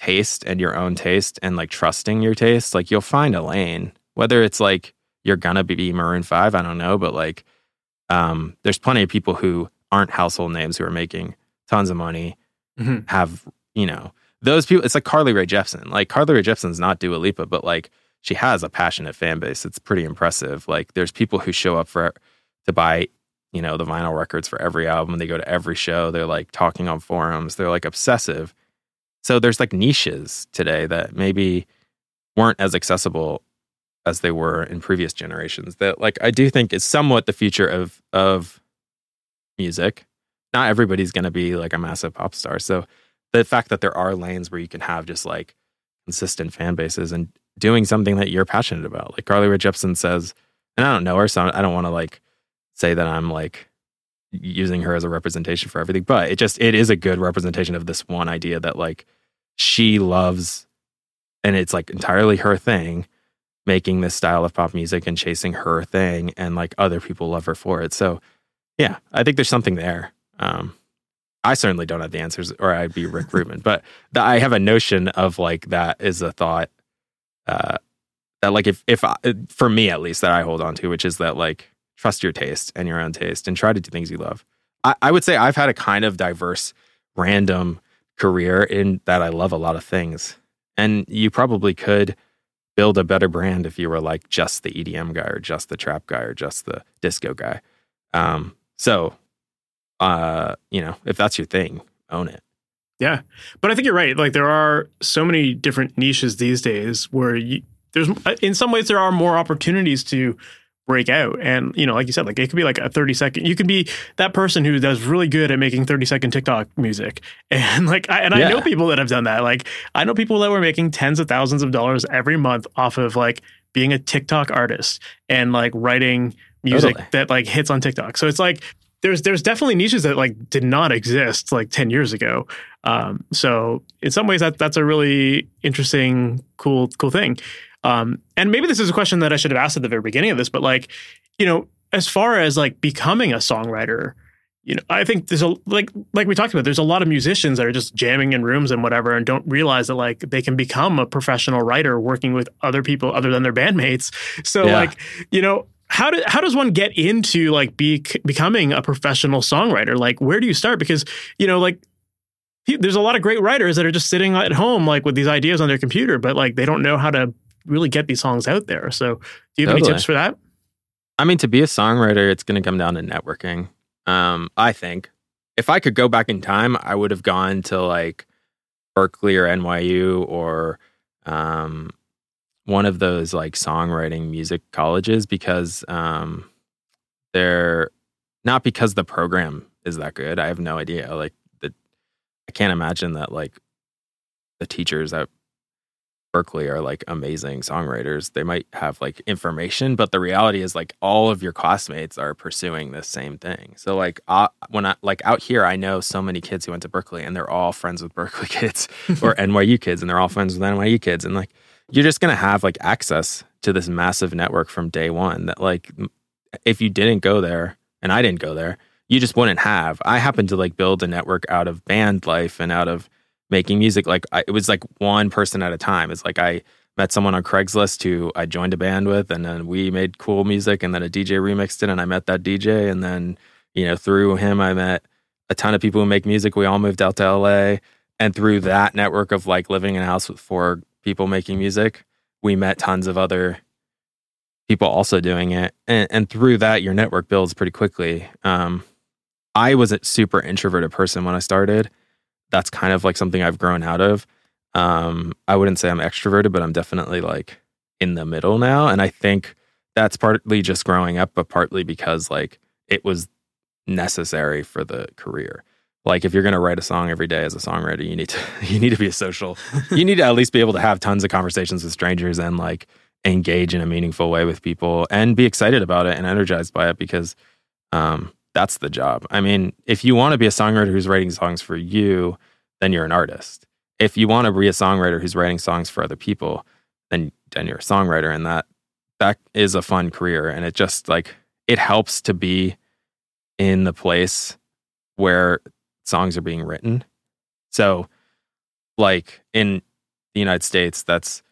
taste and your own taste and like trusting your taste, like you'll find a lane. Whether it's like you're gonna be Maroon Five, I don't know, but like um, there's plenty of people who aren't household names who are making tons of money, mm-hmm. have you know those people. It's like Carly Rae Jepsen. Like Carly Rae Jepsen's not Dua Lipa, but like she has a passionate fan base. It's pretty impressive. Like there's people who show up for to buy you know the vinyl records for every album. They go to every show. They're like talking on forums. They're like obsessive. So there's like niches today that maybe weren't as accessible as they were in previous generations. That like I do think is somewhat the future of of music. Not everybody's going to be like a massive pop star. So the fact that there are lanes where you can have just like consistent fan bases and doing something that you're passionate about. Like Carly Rae Jepsen says, and I don't know her, so I don't want to like say that I'm like using her as a representation for everything, but it just it is a good representation of this one idea that like she loves and it's like entirely her thing making this style of pop music and chasing her thing and like other people love her for it. So yeah, I think there's something there. Um, I certainly don't have the answers or I'd be Rick Rubin, but the, I have a notion of like that is a thought uh, that like if if I, for me at least that I hold on to, which is that like trust your taste and your own taste and try to do things you love. I, I would say I've had a kind of diverse, random career in that I love a lot of things, and you probably could build a better brand if you were like just the EDM guy or just the trap guy or just the disco guy. Um, so, uh, you know, if that's your thing, own it. Yeah, but I think you're right. Like there are so many different niches these days where you, there's in some ways there are more opportunities to break out. And, you know, like you said, like it could be like a 30 second, you could be that person who does really good at making 30 second TikTok music. And like, I, and yeah. I know people that have done that. Like, I know people that were making tens of thousands of dollars every month off of like being a TikTok artist and like writing music totally. that like hits on TikTok. So it's like, there's there's definitely niches that like did not exist like 10 years ago. Um, so in some ways that that's a really interesting, cool, cool thing. Um, and maybe this is a question that I should have asked at the very beginning of this, but like, you know, as far as like becoming a songwriter, you know, I think there's a like like we talked about, there's a lot of musicians that are just jamming in rooms and whatever and don't realize that like they can become a professional writer working with other people other than their bandmates. So yeah. like, you know, how do, how does one get into like be becoming a professional songwriter? Like where do you start? Because, you know, like there's a lot of great writers that are just sitting at home like with these ideas on their computer, but like they don't know how to really get these songs out there. So, do you have totally. any tips for that? I mean, to be a songwriter, it's going to come down to networking. Um, I think if I could go back in time, I would have gone to like Berklee or NYU or um, one of those like songwriting music colleges because um, they're not because the program is that good. I have no idea. Like, the, I can't imagine that like the teachers at Berklee are like amazing songwriters. They might have like information, but the reality is like all of your classmates are pursuing the same thing. So like uh, when I like out here, I know so many kids who went to Berklee and they're all friends with Berklee kids or NYU kids, and they're all friends with NYU kids, and like you're just gonna have like access to this massive network from day one. That like if you didn't go there, and I didn't go there, you just wouldn't have. I happened to like build a network out of band life and out of making music like I, it was like one person at a time it's like i met someone on Craigslist who I joined a band with, and then we made cool music, and then a DJ remixed it, and I met that DJ, and then you know through him I met a ton of people who make music. We all moved out to LA, and through that network of like living in a house with four people making music, we met tons of other people also doing it, and, and through that your network builds pretty quickly. Um, I was a super introverted person when I started. That's kind of like something I've grown out of um, I wouldn't say I'm extroverted, but I'm definitely like in the middle now. And I think that's partly just growing up, but partly because like it was necessary for the career. Like if you're going to write a song every day as a songwriter, you need to you need to be a social. you need to at least be able to have tons of conversations with strangers and like engage in a meaningful way with people and be excited about it and energized by it because um, that's the job. I mean, if you want to be a songwriter who's writing songs for you, then you're an artist if you want to be a songwriter who's writing songs for other people, then then you're a songwriter, and that that is a fun career. And it just like it helps to be in the place where songs are being written. So, like in the United States, that's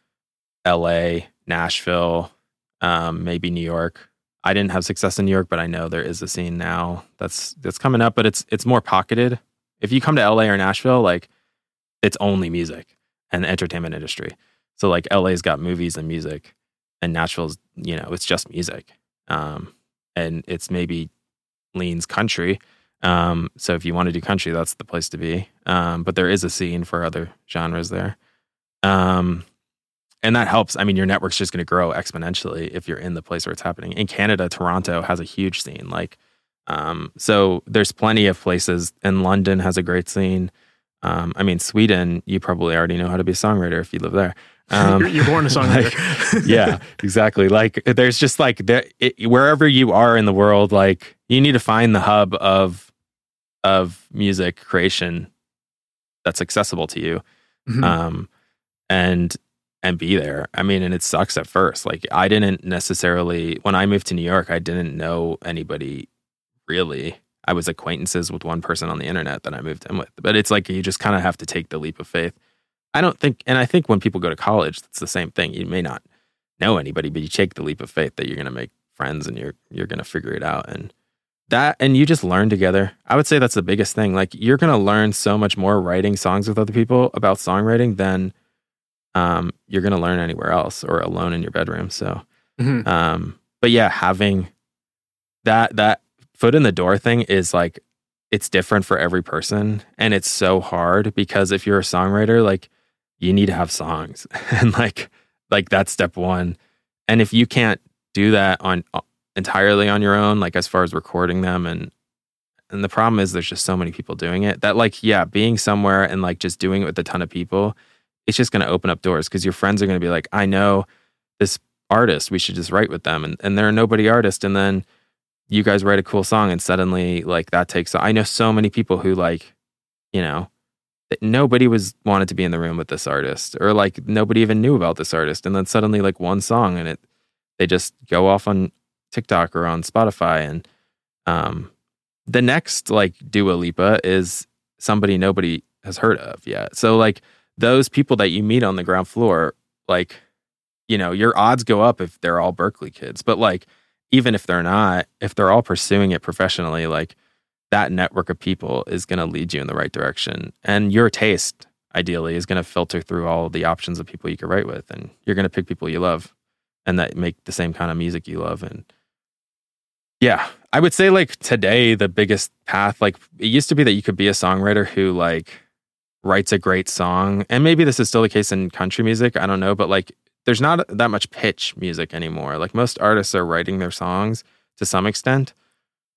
L.A., Nashville, um, maybe New York. I didn't have success in New York, but I know there is a scene now that's that's coming up, but it's it's more pocketed. If you come to LA or Nashville, like it's only music and the entertainment industry. So like LA's got movies and music, and Nashville's you know it's just music, um, and it's maybe leans country. Um, so if you want to do country, that's the place to be. Um, but there is a scene for other genres there. Um, and that helps. I mean, your network's just going to grow exponentially if you're in the place where it's happening. In Canada, Toronto has a huge scene. Like, um, so there's plenty of places, and London has a great scene. Um, I mean, Sweden, you probably already know how to be a songwriter if you live there. Um, you're, you're, born a songwriter. like, yeah, exactly. Like, there's just like it, wherever you are in the world, like you need to find the hub of of music creation that's accessible to you, mm-hmm. um, and and be there. I mean, and it sucks at first. Like, I didn't necessarily when I moved to New York, I didn't know anybody really I was acquaintances with one person on the internet that I moved in with. But it's like you just kind of have to take the leap of faith. I don't think, and I think when people go to college, it's the same thing. You may not know anybody, but you take the leap of faith that you're going to make friends and you're you're going to figure it out. And that, and you just learn together. I would say that's the biggest thing. Like you're going to learn so much more writing songs with other people about songwriting than um, you're going to learn anywhere else or alone in your bedroom. So, mm-hmm. um, but yeah, having that that foot in the door thing is like it's different for every person and it's so hard because if you're a songwriter like you need to have songs and like like that's step 1 and if you can't do that on entirely on your own like as far as recording them and and the problem is there's just so many people doing it that like yeah being somewhere and like just doing it with a ton of people it's just going to open up doors because your friends are going to be like i know this artist we should just write with them and, and they're nobody artist and then you guys write a cool song and suddenly like that takes i know so many people who like you know nobody was wanted to be in the room with this artist or like nobody even knew about this artist and then suddenly like one song and it they just go off on tiktok or on spotify and um the next like dua lipa is somebody nobody has heard of yet so like those people that you meet on the ground floor like you know your odds go up if they're all Berklee kids but like even if they're not, if they're all pursuing it professionally, like that network of people is going to lead you in the right direction. And your taste, ideally, is going to filter through all the options of people you can write with. And you're going to pick people you love and that make the same kind of music you love. And yeah, I would say like today, the biggest path, like it used to be that you could be a songwriter who like writes a great song. And maybe this is still the case in country music. I don't know. But like there's not that much pitch music anymore. Like most artists are writing their songs to some extent,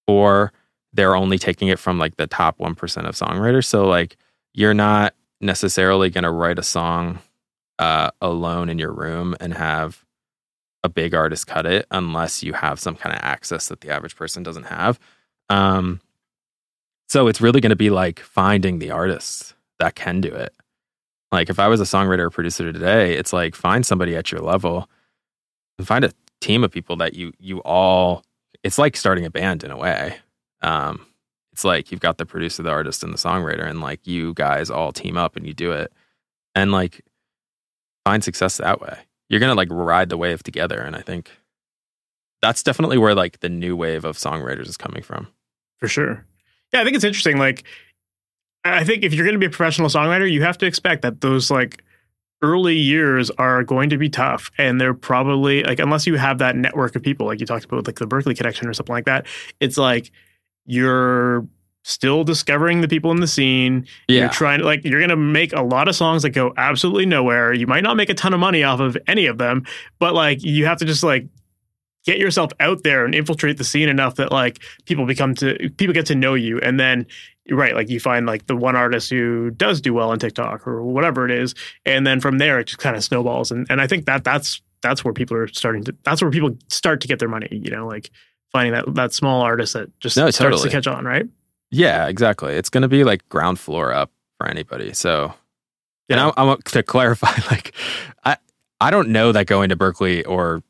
or they're only taking it from like the top 1% of songwriters. So, like, you're not necessarily going to write a song uh, alone in your room and have a big artist cut it unless you have some kind of access that the average person doesn't have. Um, so, it's really going to be like finding the artists that can do it. Like if I was a songwriter or producer today, it's like find somebody at your level and find a team of people that you you all it's like starting a band in a way. Um, it's like you've got the producer, the artist, and the songwriter, and like you guys all team up and you do it. And like find success that way. You're gonna like ride the wave together. And I think that's definitely where like the new wave of songwriters is coming from. For sure. Yeah, I think it's interesting. Like, I think if you're going to be a professional songwriter, you have to expect that those like early years are going to be tough, and they're probably like unless you have that network of people, like you talked about, like the Berklee connection or something like that. It's like you're still discovering the people in the scene. Yeah. You're trying to like you're gonna make a lot of songs that go absolutely nowhere. You might not make a ton of money off of any of them, but like you have to just like get yourself out there and infiltrate the scene enough that like people become to people get to know you and then right like you find like the one artist who does do well on TikTok or whatever it is and then from there it just kind of snowballs and and I think that that's that's where people are starting to that's where people start to get their money you know like finding that that small artist that just No, starts totally. to catch on right Yeah, exactly. It's going to be like ground floor up for anybody. So, and Yeah. I, I want to clarify, like, I I don't know that going to Berklee or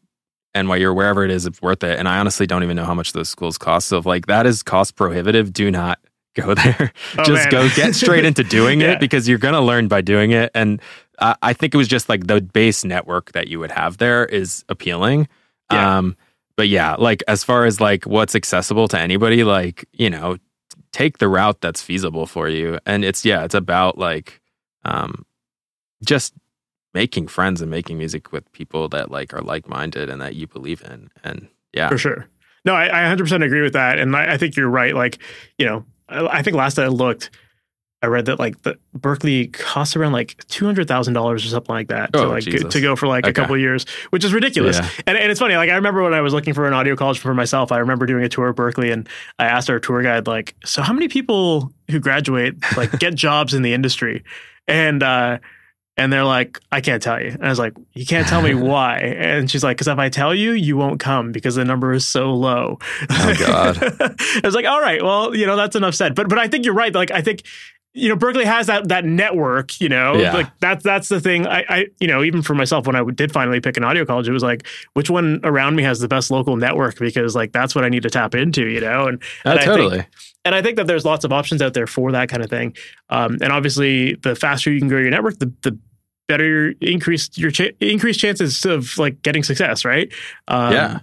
NYU or wherever it is is worth it. And I honestly don't even know how much those schools cost. So, if like that is cost prohibitive, do not go there. Oh, just man. go get straight into doing Yeah. it because you're going to learn by doing it. And I I think it was just like the base network that you would have there is appealing. Yeah. Um, but yeah, like as far as like what's accessible to anybody, like you know, take the route that's feasible for you. And it's yeah, it's about like um, just making friends and making music with people that like are like minded and that you believe in. And yeah, For sure. No, I, I 100% agree with that. And I, I think you're right. Like, you know, I, I think last I looked, I read that like the Berklee costs around like $200,000 or something like that to Oh, like Jesus. to go for like a couple of years, which is ridiculous. Yeah. And, and it's funny. Like I remember when I was looking for an audio college for myself, I remember doing a tour of Berklee and I asked our tour guide, like, so how many people who graduate like get jobs in the industry? And, uh, and they're like, I can't tell you. And I was like, you can't tell me why. And she's like, because if I tell you, you won't come because the number is so low. Oh, God. I was like, all right, well, you know, that's enough said. But but I think you're right. Like I think, you know, Berklee has that that network. You know, Yeah. like that's that's the thing. I I you know even for myself when I did finally pick an audio college, it was like which one around me has the best local network because like that's what I need to tap into. You know, and Oh, and I think- totally. and I think that there's lots of options out there for that kind of thing. Um, and obviously, the faster you can grow your network, the the better your increased your cha- increased chances of like getting success, right? Um, Yeah.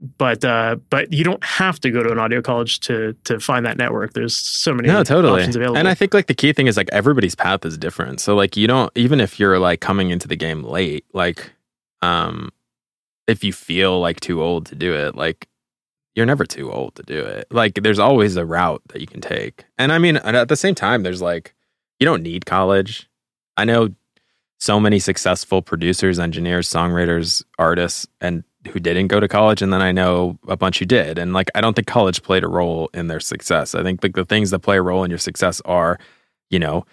But uh, but you don't have to go to an audio college to to find that network. There's so many no totally. options available. and i think like the key thing is like everybody's path is different. So like you don't even if you're like coming into the game late like um if you feel like too old to do it like you're never too old to do it. Like there's always a route that you can take. And i mean at the same time there's like you don't need college. I know so many successful producers engineers songwriters artists and who didn't go to college and then i know a bunch who did. And like i don't think college played a role in their success. I think like the things that play a role in your success are you know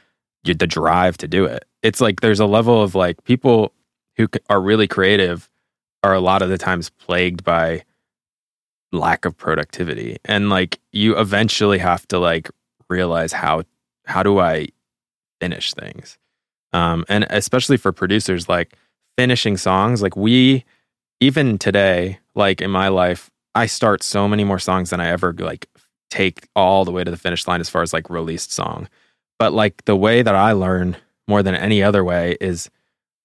the drive to do it. It's like there's a level of like people who are really creative are a lot of the times plagued by lack of productivity. And like you eventually have to like realize how how do i finish things? Um and especially for producers like finishing songs like we even today like in my life i start so many more songs than i ever like take all the way to the finish line as far as like released song. But like the way that i learn more than any other way is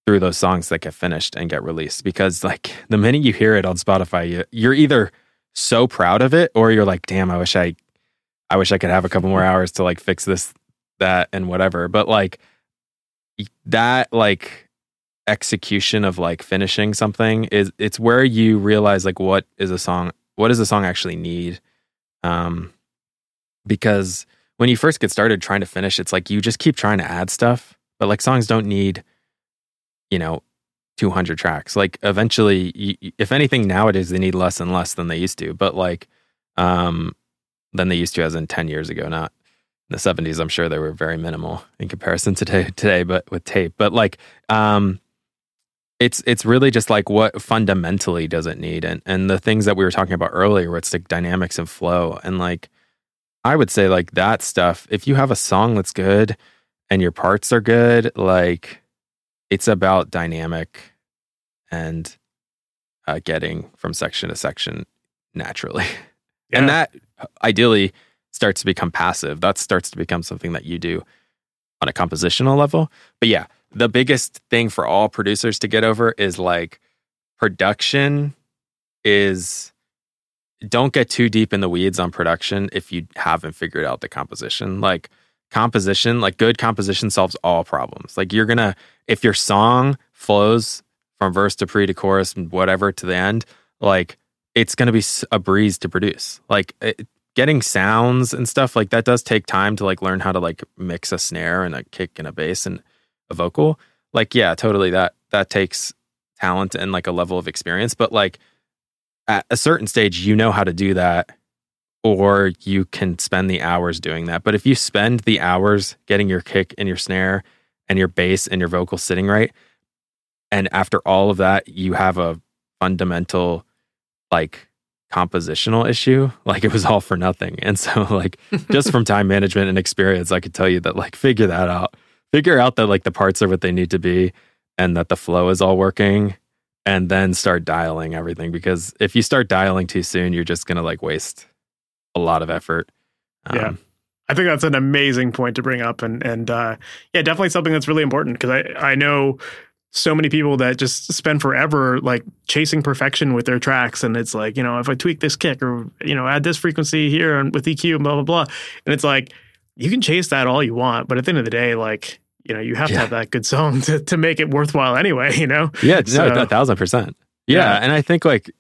through those songs that get finished and get released. Because like the minute you hear it on spotify you, you're either so proud of it or you're like damn i wish i i wish i could have a couple more hours to like fix this that and whatever. But like that like execution of like finishing something is it's where you realize like what is a song what does a song actually need? Um because when you first get started trying to finish it's like you just keep trying to add stuff but like songs don't need you know 200 tracks. Like eventually you, if anything nowadays they need less and less than they used to but like um than they used to as in 10 years ago not in the 70s i'm sure they were very minimal in comparison to today, today but with tape. But like um it's it's really just like what fundamentally does it need? And and the things that we were talking about earlier where it's like dynamics and flow. And like i would say like that stuff if you have a song that's good and your parts are good like it's about dynamic and uh, getting from section to section naturally. And that ideally starts to become passive. That starts to become something that you do on a compositional level. But yeah the biggest thing for all producers to get over is like production is don't get too deep in the weeds on production if you haven't figured out the composition. Like composition, like good composition solves all problems. Like you're gonna, if your song flows from verse to pre to chorus and whatever to the end, like it's gonna be a breeze to produce. Like it, getting sounds and stuff like that does take time to like learn how to like mix a snare and a kick and a bass and a vocal. Like yeah, totally that that takes talent and like a level of experience, but like at a certain stage, you know how to do that, or you can spend the hours doing that. But if you spend the hours getting your kick and your snare and your bass and your vocal sitting right, and after all of that, you have a fundamental like compositional issue, like it was all for nothing. And so, like, just from time management and experience, I could tell you that, like, figure that out. Figure out that, like, the parts are what they need to be and that the flow is all working and then start dialing everything because if you start dialing too soon you're just going to like waste a lot of effort. Um, yeah i think that's an amazing point to bring up and and uh, yeah definitely something that's really important because i i know so many people that just spend forever like chasing perfection with their tracks and it's like you know if i tweak this kick or you know add this frequency here and with eq and blah blah blah and it's like you can chase that all you want but at the end of the day like you know, you have yeah. to have that good song to, to make it worthwhile anyway, you know? Yeah, so, no, a thousand percent. Yeah, yeah. And I think like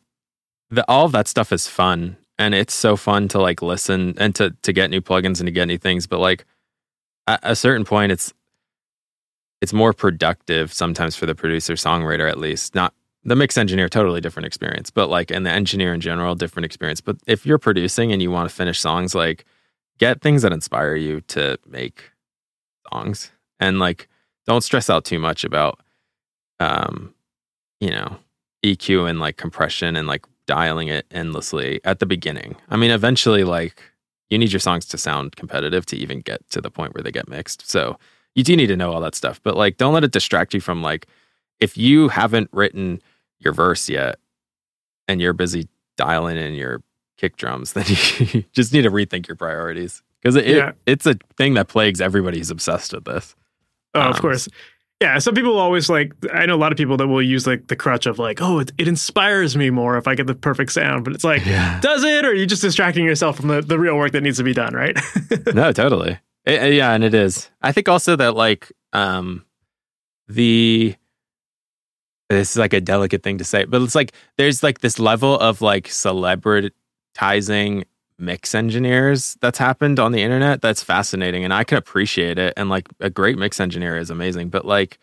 the, all of that stuff is fun and it's so fun to like listen and to, to get new plugins and to get new things. But like at a certain point, it's, it's more productive sometimes for the producer songwriter, at least not the mix engineer, totally different experience, but like, and the engineer in general, different experience. But if you're producing and you want to finish songs, like get things that inspire you to make songs and like don't stress out too much about um you know EQ and like compression and like dialing it endlessly at the beginning. I mean eventually like you need your songs to sound competitive to even get to the point where they get mixed. So you do need to know all that stuff, but like don't let it distract you from like if you haven't written your verse yet and you're busy dialing in your kick drums, then you just need to rethink your priorities because it, yeah. it, it's a thing that plagues everybody who's obsessed with this. Oh, um, of course. Yeah, some people always like. I know a lot of people that will use like the crutch of like, oh, it, it inspires me more if I get the perfect sound. But it's like, yeah. does it, or are you just distracting yourself from the, the real work that needs to be done, right? no, totally. It, yeah, and it is. I think also that like um the this is like a delicate thing to say, but it's like there's like this level of like celebritizing mix engineers that's happened on the internet that's fascinating and I can appreciate it and like a great mix engineer is amazing but like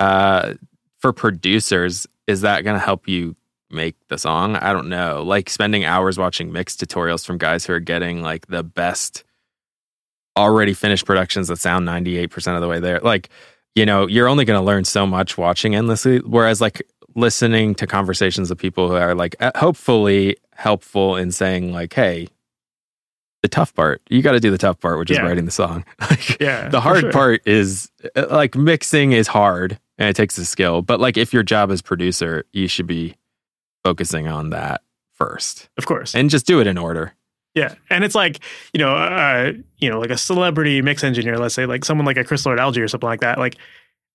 uh for producers is that going to help you make the song? I don't know like spending hours watching mix tutorials from guys who are getting like the best already finished productions that sound 98% of the way there like you know you're only going to learn so much watching endlessly whereas like listening to conversations of people who are like hopefully helpful in saying like hey the tough part. You got to do the tough part, which is writing the song. like, yeah, the hard sure. part is uh, like mixing is hard and it takes a skill. But like if your job is producer, you should be focusing on that first, of course, and just do it in order. Yeah, and it's like you know, uh, you know, like a celebrity mix engineer, let's say, like someone like a Chris Lord-Alge or something like that. Like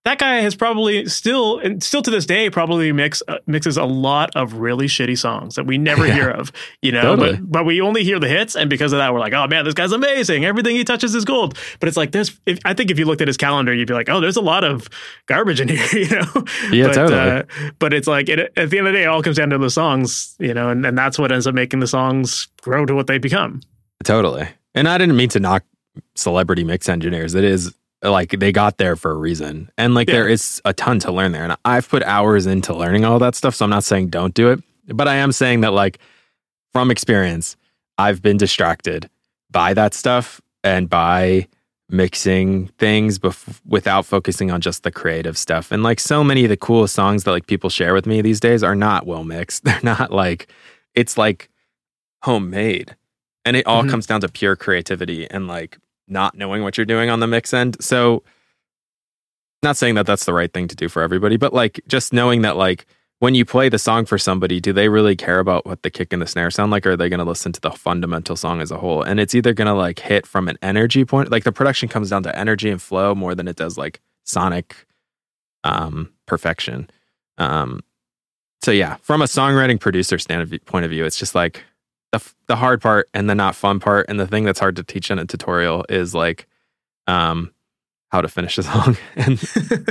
that guy has probably still and still to this day probably mix uh, mixes a lot of really shitty songs that we never yeah. hear of you know totally. but but we only hear the hits. And because of that we're like oh man this guy's amazing. Everything he touches is gold. But it's like there's if, i think if you looked at his calendar you'd be like oh there's a lot of garbage in here you know? Yeah but, totally. Uh, but it's like it, at the end of the day it all comes down to the songs you know and, and that's what ends up making the songs grow to what they become. Totally. And i didn't mean to knock celebrity mix engineers. It is like they got there for a reason. And like yeah. there is a ton to learn there. And i've put hours into learning all that stuff so i'm not saying don't do it. But i am saying that like from experience i've been distracted by that stuff and by mixing things bef- without focusing on just the creative stuff. And like so many of the coolest songs that like people share with me these days are not well mixed. They're not like it's like homemade. And it all mm-hmm. comes down to pure creativity and like not knowing what you're doing on the mix end. So, not saying that that's the right thing to do for everybody, but like just knowing that, like, when you play the song for somebody, do they really care about what the kick and the snare sound like? Or are they going to listen to the fundamental song as a whole? And it's either going to like hit from an energy point, like the production comes down to energy and flow more than it does like sonic um, perfection. Um, so yeah, from a songwriting producer standpoint of view, it's just like the the hard part and the not fun part, and the thing that's hard to teach in a tutorial is like um, how to finish a song, and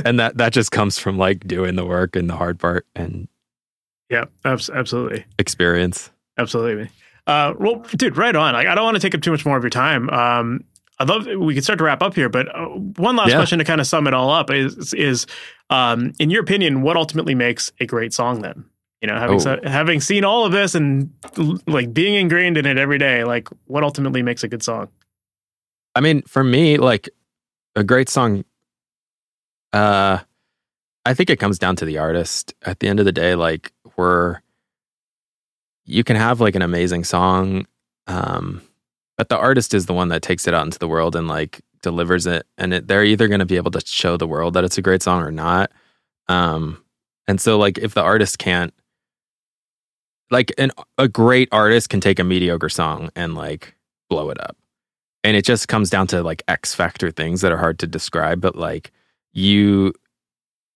and that that just comes from like doing the work and the hard part and yeah, absolutely experience. Absolutely. Uh, well, dude, right on. Like, I don't want to take up too much more of your time. Um, I'd love we could start to wrap up here, but uh, one last yeah. question to kind of sum it all up is is um, in your opinion, what ultimately makes a great song? Then you know, having oh. having seen all of this and like being ingrained in it every day, like what ultimately makes a good song? I mean, for me, like a great song, uh, I think it comes down to the artist. At the end of the day, like we're you can have like an amazing song, um, but the artist is the one that takes it out into the world and like delivers it. And it, they're either going to be able to show the world that it's a great song or not. Um, and so, like, if the artist can't, like, an, a great artist can take a mediocre song and like blow it up. And it just comes down to like X factor things that are hard to describe, but like, you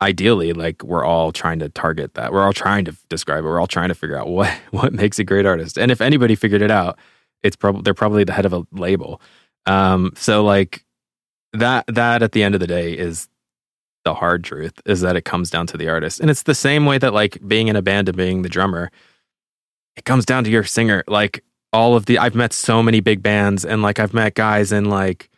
ideally like we're all trying to target that. We're all trying to describe it. We're all trying to figure out what what makes a great artist. And if anybody figured it out it's probably they're probably the head of a label. Um so like that that at the end of the day is the hard truth is that it comes down to the artist. And it's the same way that like being in a band and being the drummer it comes down to your singer. Like all of the i've met so many big bands and like i've met guys in like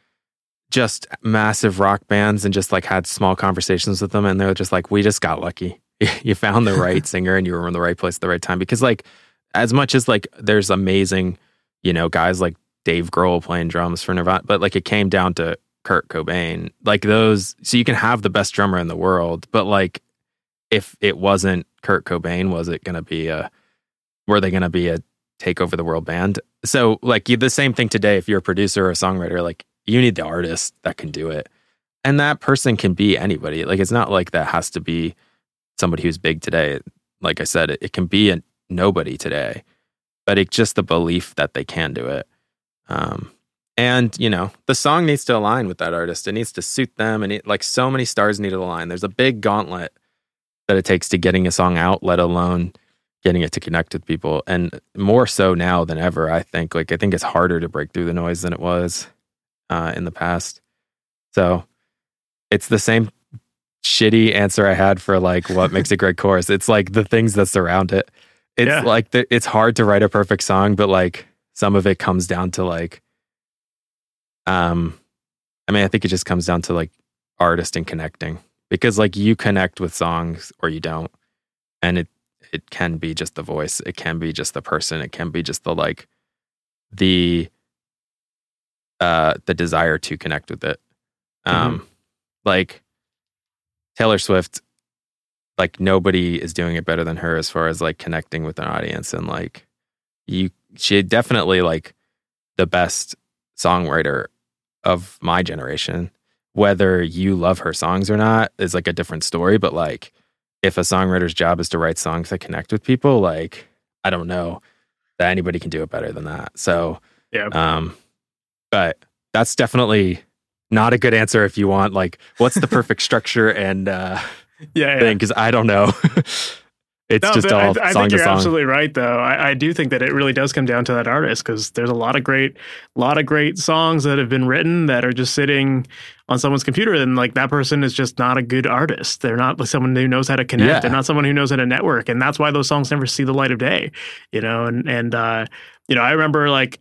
just massive rock bands and just like had small conversations with them and they're just like we just got lucky. You found the right singer and you were in the right place at the right time. Because like as much as like there's amazing you know guys like Dave Grohl playing drums for Nirvana but like it came down to Kurt Cobain. Like those so you can have the best drummer in the world but like if it wasn't Kurt Cobain was it going to be a were they going to be a take over the world band so like the same thing today if you're a producer or a songwriter like you need the artist that can do it. And that person can be anybody. Like it's not like that has to be somebody who's big today. Like I said, it, it can be a nobody today, but it's just the belief that they can do it. Um, and you know, the song needs to align with that artist. It needs to suit them, and it, like so many stars need to align. There's a big gauntlet that it takes to getting a song out, let alone getting it to connect with people. And more so now than ever, I think. Like I think it's harder to break through the noise than it was uh, in the past. So it's the same shitty answer I had for like what makes a great chorus. It's like the things that surround it. It's yeah. like the, it's hard to write a perfect song, but like some of it comes down to like, um, I mean, I think it just comes down to like artist and connecting because like you connect with songs or you don't, and it it can be just the voice, it can be just the person, it can be just the like the uh, the desire to connect with it. Um, mm-hmm. Like Taylor Swift, like nobody is doing it better than her as far as like connecting with an audience and like you. She definitely like the best songwriter of my generation. Whether you love her songs or not is like a different story. But like, if a songwriter's job is to write songs that connect with people, like I don't know that anybody can do it better than that. So yeah. Um, but that's definitely not a good answer if you want like what's the perfect structure and uh yeah, thing because I don't know. it's no, just all I, I think you're song. absolutely right though. I, I, do think that it really does come down to that artist because there's a lot of great, lot of great songs that have been written that are just sitting on someone's computer and like that person is just not a good artist. They're not like someone who knows how to connect. Yeah. They're not someone who knows how to network, and that's why those songs never see the light of day. You know, and and uh, you know, I remember like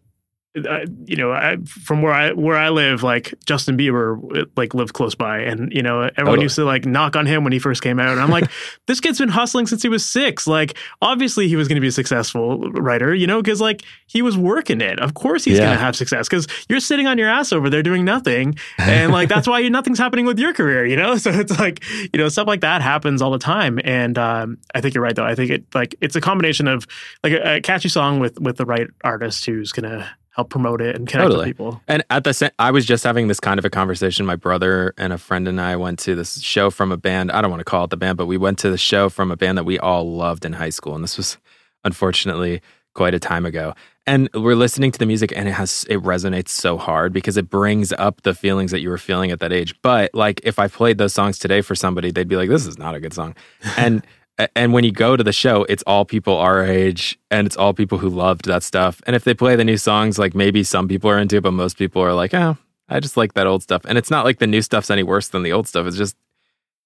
you know, I, from where I where I live, like Justin Bieber, like lived close by, and you know, everyone used to like knock on him when he first came out, and I'm like, this kid's been hustling since he was six. Like, obviously, he was going to be a successful writer, you know, because like he was working it. Of course, he's yeah. going to have success because you're sitting on your ass over there doing nothing, and like that's why nothing's happening with your career, you know. So it's like you know, stuff like that happens all the time, and um, I think you're right though. I think it like it's a combination of like a, a catchy song with with the right artist who's going to help promote it and connect totally. with people. And at the same, I was just having this kind of a conversation. My brother and a friend and I went to this show from a band. I don't want to call it the band, but we went to the show from a band that we all loved in high school. And this was unfortunately quite a time ago. and we're listening to the music and it has it resonates so hard because it brings up the feelings that you were feeling at that age but like if i played those songs today for somebody they'd be like this is not a good song and and when you go to the show it's all people our age and it's all people who loved that stuff and if they play the new songs like maybe some people are into it but most people are like oh i just like that old stuff and it's not like the new stuff's any worse than the old stuff it's just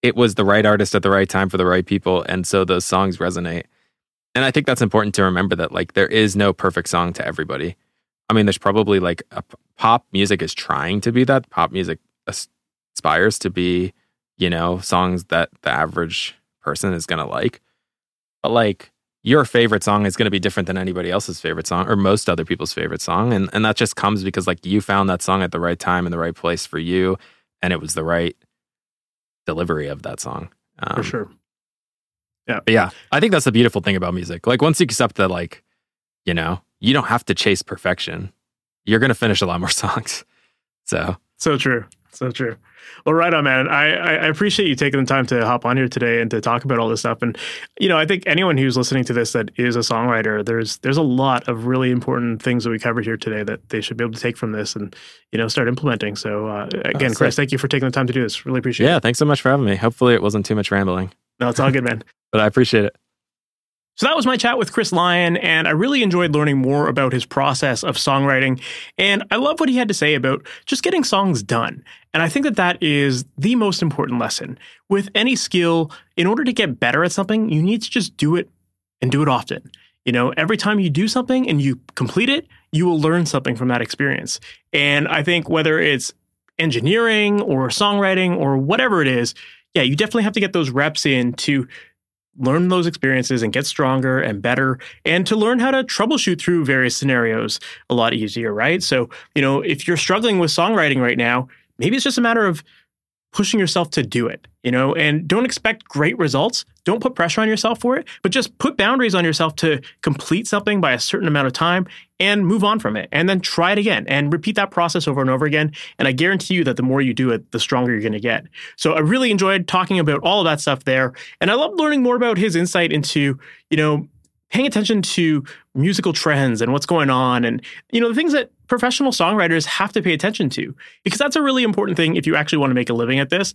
it was the right artist at the right time for the right people and so those songs resonate and I think that's important to remember that like there is no perfect song to everybody. I mean, there's probably like a, pop music is trying to be that. Pop music aspires to be, you know, songs that the average person is gonna like. But like your favorite song is gonna be different than anybody else's favorite song or most other people's favorite song, and and that just comes because like you found that song at the right time in the right place for you, and it was the right delivery of that song. Um, for sure. Yeah. But yeah. I think that's the beautiful thing about music. Like once you accept that, like, you know, you don't have to chase perfection. You're going to finish a lot more songs. So, so true. So true. Well, right on, man. I, I appreciate you taking the time to hop on here today and to talk about all this stuff. And you know, I think anyone who's listening to this that is a songwriter, there's there's a lot of really important things that we covered here today that they should be able to take from this and you know start implementing. So uh, again, Chris, thank you for taking the time to do this. Really appreciate yeah, it. Yeah, thanks so much for having me. Hopefully, it wasn't too much rambling. No, it's all good, man. but I appreciate it. So that was my chat with Chris Lyon, and I really enjoyed learning more about his process of songwriting. And I love what he had to say about just getting songs done. And I think that that is the most important lesson. With any skill, in order to get better at something, you need to just do it and do it often. You know, every time you do something and you complete it, you will learn something from that experience. And I think whether it's engineering or songwriting or whatever it is, yeah, you definitely have to get those reps in to learn those experiences and get stronger and better and to learn how to troubleshoot through various scenarios a lot easier, right? So, you know, if you're struggling with songwriting right now, maybe it's just a matter of pushing yourself to do it, you know, and don't expect great results. Don't put pressure on yourself for it, but just put boundaries on yourself to complete something by a certain amount of time and move on from it. And then try it again and repeat that process over and over again. And I guarantee you that the more you do it, the stronger you're going to get. So I really enjoyed talking about all of that stuff there. And I love learning more about his insight into, you know, paying attention to musical trends and what's going on and you know the things that professional songwriters have to pay attention to. Because that's a really important thing if you actually want to make a living at this.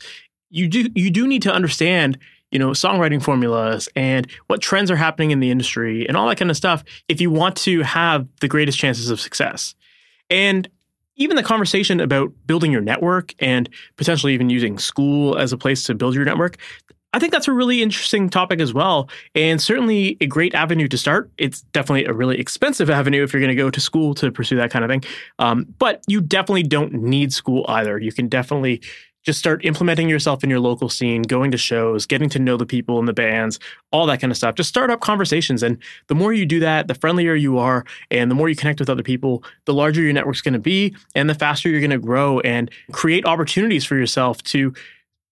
You do you do need to understand you know songwriting formulas and what trends are happening in the industry and all that kind of stuff if you want to have the greatest chances of success. And even the conversation about building your network and potentially even using school as a place to build your network I think that's a really interesting topic as well, and certainly a great avenue to start. It's definitely a really expensive avenue if you're going to go to school to pursue that kind of thing. Um, but you definitely don't need school either. You can definitely just start implementing yourself in your local scene, going to shows, getting to know the people in the bands, all that kind of stuff. Just start up conversations. And the more you do that, the friendlier you are, and the more you connect with other people, the larger your network's going to be, and the faster you're going to grow and create opportunities for yourself to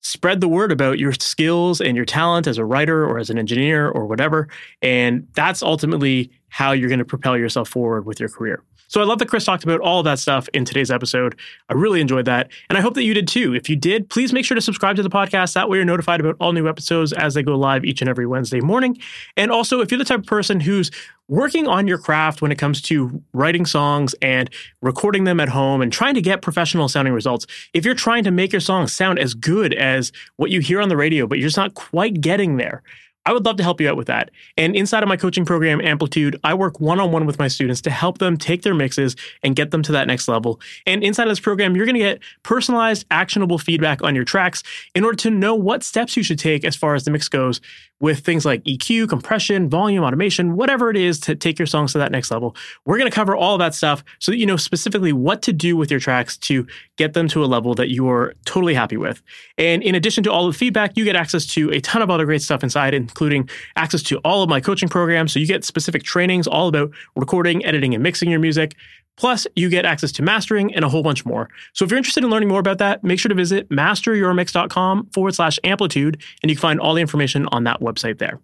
spread the word about your skills and your talent as a writer or as an engineer or whatever. And that's ultimately how you're going to propel yourself forward with your career. So I love that Chris talked about all that stuff in today's episode. I really enjoyed that. And I hope that you did too. If you did, please make sure to subscribe to the podcast. That way you're notified about all new episodes as they go live each and every Wednesday morning. And also, if you're the type of person who's working on your craft when it comes to writing songs and recording them at home and trying to get professional sounding results, if you're trying to make your songs sound as good as what you hear on the radio, but you're just not quite getting there, I would love to help you out with that. And inside of my coaching program, Amplitude, I work one on one with my students to help them take their mixes and get them to that next level. And inside of this program, you're going to get personalized, actionable feedback on your tracks in order to know what steps you should take as far as the mix goes with things like EQ, compression, volume, automation, whatever it is to take your songs to that next level. We're going to cover all of that stuff so that you know specifically what to do with your tracks to get them to a level that you are totally happy with. And in addition to all the feedback, you get access to a ton of other great stuff inside, including access to all of my coaching programs. So you get specific trainings all about recording, editing, and mixing your music. Plus, you get access to mastering and a whole bunch more. So if you're interested in learning more about that, make sure to visit masteryourmix.com forward slash amplitude, and you can find all the information on that website there.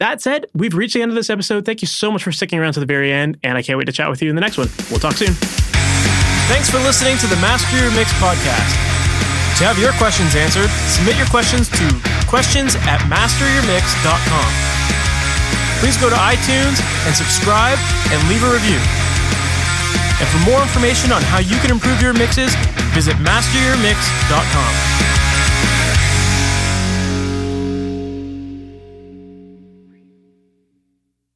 That said, we've reached the end of this episode. Thank you so much for sticking around to the very end, and I can't wait to chat with you in the next one. We'll talk soon. Thanks for listening to the Master Your Mix podcast. To have your questions answered, submit your questions to questions at masteryourmix.com. Please go to iTunes and subscribe and leave a review. And for more information on how you can improve your mixes, visit masteryourmix.com.